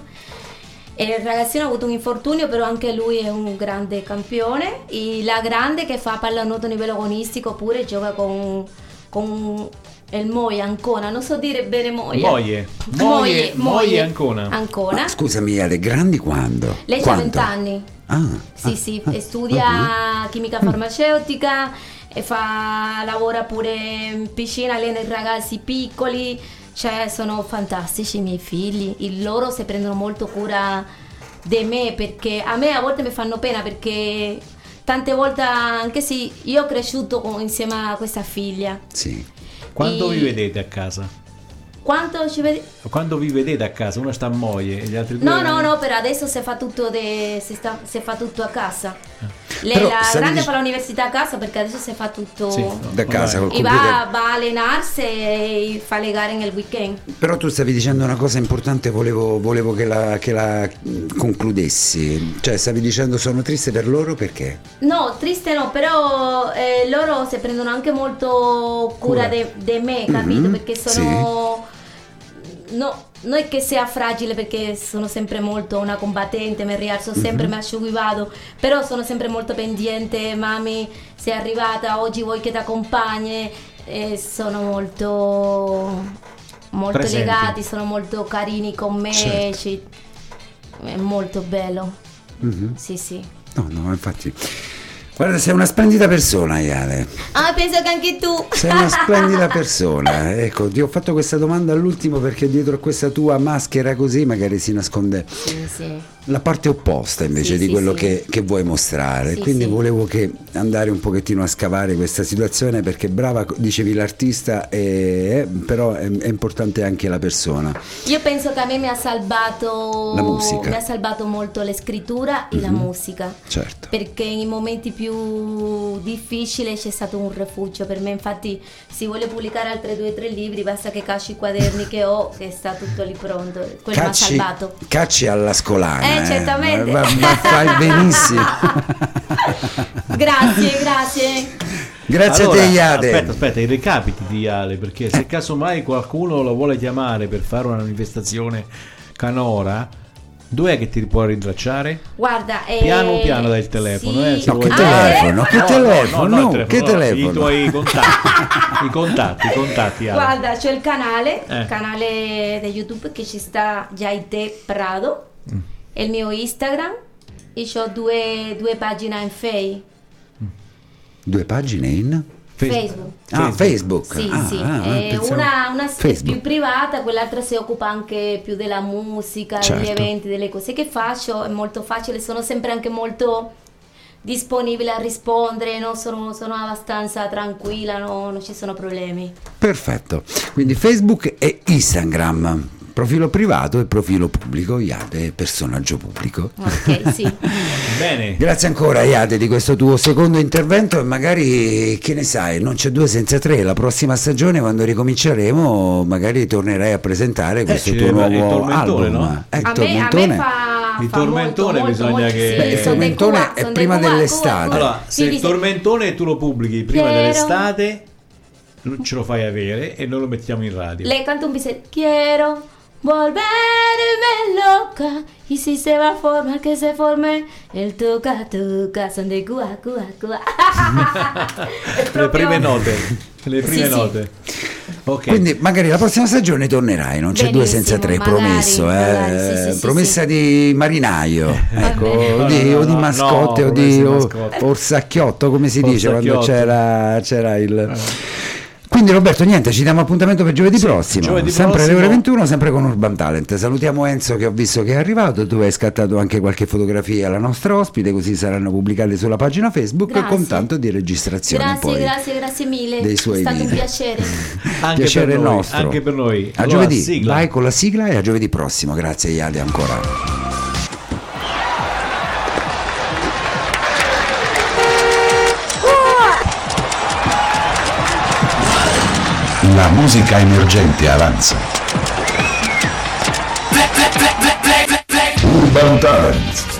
E il ragazzino ha avuto un infortunio, però anche lui è un grande campione. E la grande che fa pallanuoto a livello agonistico pure gioca con, con il Moia Ancona, non so dire bene Moia. [LAUGHS] Moie. Moie, Moie Ancona. Ancona. Ma scusami, Ale, grandi quando? Lei ha Quanto? 20 anni. Ah, Sì, ah, sì, ah, e studia ah, chimica farmaceutica fa, lavora pure in piscina, allena i ragazzi piccoli, cioè sono fantastici i miei figli, e loro si prendono molto cura di me perché a me a volte mi fanno pena perché tante volte anche se io ho cresciuto con- insieme a questa figlia. Sì. Quando E- vi vedete a casa? Quanto ci vedi? Quando vi vedete a casa? Uno sta a moglie e gli altri due... No, no, no, però adesso si fa tutto, de- si sta- si fa tutto a casa. Lei, Però la grande dic- fa l'università a casa perché adesso si fa tutto... Sì, Da casa col E va, va a allenarsi e fa le gare nel weekend. Però tu stavi dicendo una cosa importante, volevo, volevo che, la, che la concludessi. Cioè, stavi dicendo sono triste per loro perché? No, triste no, però eh, loro si prendono anche molto cura Cura. di me, capito? Mhm, Perché sono... No, non è che sia fragile perché sono sempre molto una combattente, mi rialzo sempre, mi asciugo vado, però sono sempre molto pendiente, mami sei arrivata, oggi vuoi che ti accompagni, e sono molto, molto Presenti. legati, sono molto carini con me, Certo. ci- è molto bello, Mhm. sì sì. No, no, infatti. Guarda, sei una splendida persona, Iale. Ah, penso che anche tu. Sei una [LAUGHS] splendida persona. Ecco, ti ho fatto questa domanda all'ultimo perché dietro a questa tua maschera così magari si nasconde Sì, sì. La parte opposta invece Sì, di sì, quello sì. Che, che vuoi mostrare. Quindi volevo che andare un pochettino a scavare questa situazione perché brava, dicevi l'artista, eh, però è, è importante anche la persona. Io penso che a me mi ha salvato La musica. Mi ha salvato molto la scrittura e la musica. Certo. Perché in momenti più difficili c'è stato un rifugio per me. Infatti, se voglio pubblicare altri due o tre libri, basta che casci i quaderni che ho, che sta tutto lì pronto. Quello mi ha Cacci, salvato. cacci alla scolana. Eh, certamente. Ma, ma fai [LAUGHS] benissimo. Grazie, grazie. Grazie Allora, a te, Iade. Aspetta, aspetta, i recapiti di Ale, perché se casomai qualcuno lo vuole chiamare per fare una manifestazione canora, dov'è che ti può rintracciare? Guarda, eh, Piano piano dai il telefono, sì. eh, se No, che telefono? Che No, telefono? no, no, che no, telefono? I tuoi contatti, i contatti, i [LAUGHS] contatti Ale. Guarda, c'è il canale, Eh. il canale di YouTube che ci sta Jaite Prado, Mm. E il mio Instagram e ho due, due pagine in Face, Due pagine in? Facebook. Ah, Facebook. Sì, Ah, sì, ah, Eh, pensavo- una, una è Facebook. più privata, quell'altra si occupa anche più della musica, Certo. degli eventi, delle cose che faccio, è molto facile, sono sempre anche molto disponibile a rispondere, no? sono, sono abbastanza tranquilla, no? non ci sono problemi. Perfetto. Quindi Facebook e Instagram. Profilo privato e profilo pubblico. Iade, personaggio pubblico. Ok, sì. [LAUGHS] Bene. Grazie ancora Iade di questo tuo secondo intervento e magari, che ne sai, non c'è due senza tre, la prossima stagione quando ricominceremo magari tornerai a presentare questo ci tuo nuovo tormentone, album. no? Eh, il a, me, a tormentone. me fa, Il fa tormentone molto, bisogna molto, che- sì, Beh, il tormentone Cuba, è prima Cuba, dell'estate. Cuba. Allora, se Sì, il tormentone tu lo pubblichi prima Quiero. dell'estate, non ce lo fai avere e noi lo mettiamo in radio. Le canto un pezzetto. Volverme loca y si se va a formar que se forme el toca toca son de Cuba Cuba. È [LAUGHS] Le prime note. Le prime Sì, sì. note. Ok. Quindi magari la prossima stagione tornerai, non c'è due senza tre, Benissimo, magari, promesso, eh? magari, sì, sì, sì, promessa sì. di marinaio, [LAUGHS] ecco, o di, No, no, o di mascotte, no, o di o- orsacchiotto, come si dice quando Orsacchiotto. c'era, c'era il... Quindi Roberto, niente, ci diamo appuntamento per giovedì Sì, prossimo, giovedì sempre alle prossimo. ore 21, sempre con Urban Talent. Salutiamo Enzo che ho visto che è arrivato, tu hai scattato anche qualche fotografia alla nostra ospite, così saranno pubblicate sulla pagina Facebook Grazie. con tanto di registrazione Grazie, poi. grazie, grazie mille. dei suoi È stato un video. piacere. [LAUGHS] anche Piacere per noi, nostro. Anche per noi. A Allora, giovedì, sigla. vai con la sigla e a giovedì prossimo. Grazie Iade ancora. La musica emergente avanza. Urban Talent.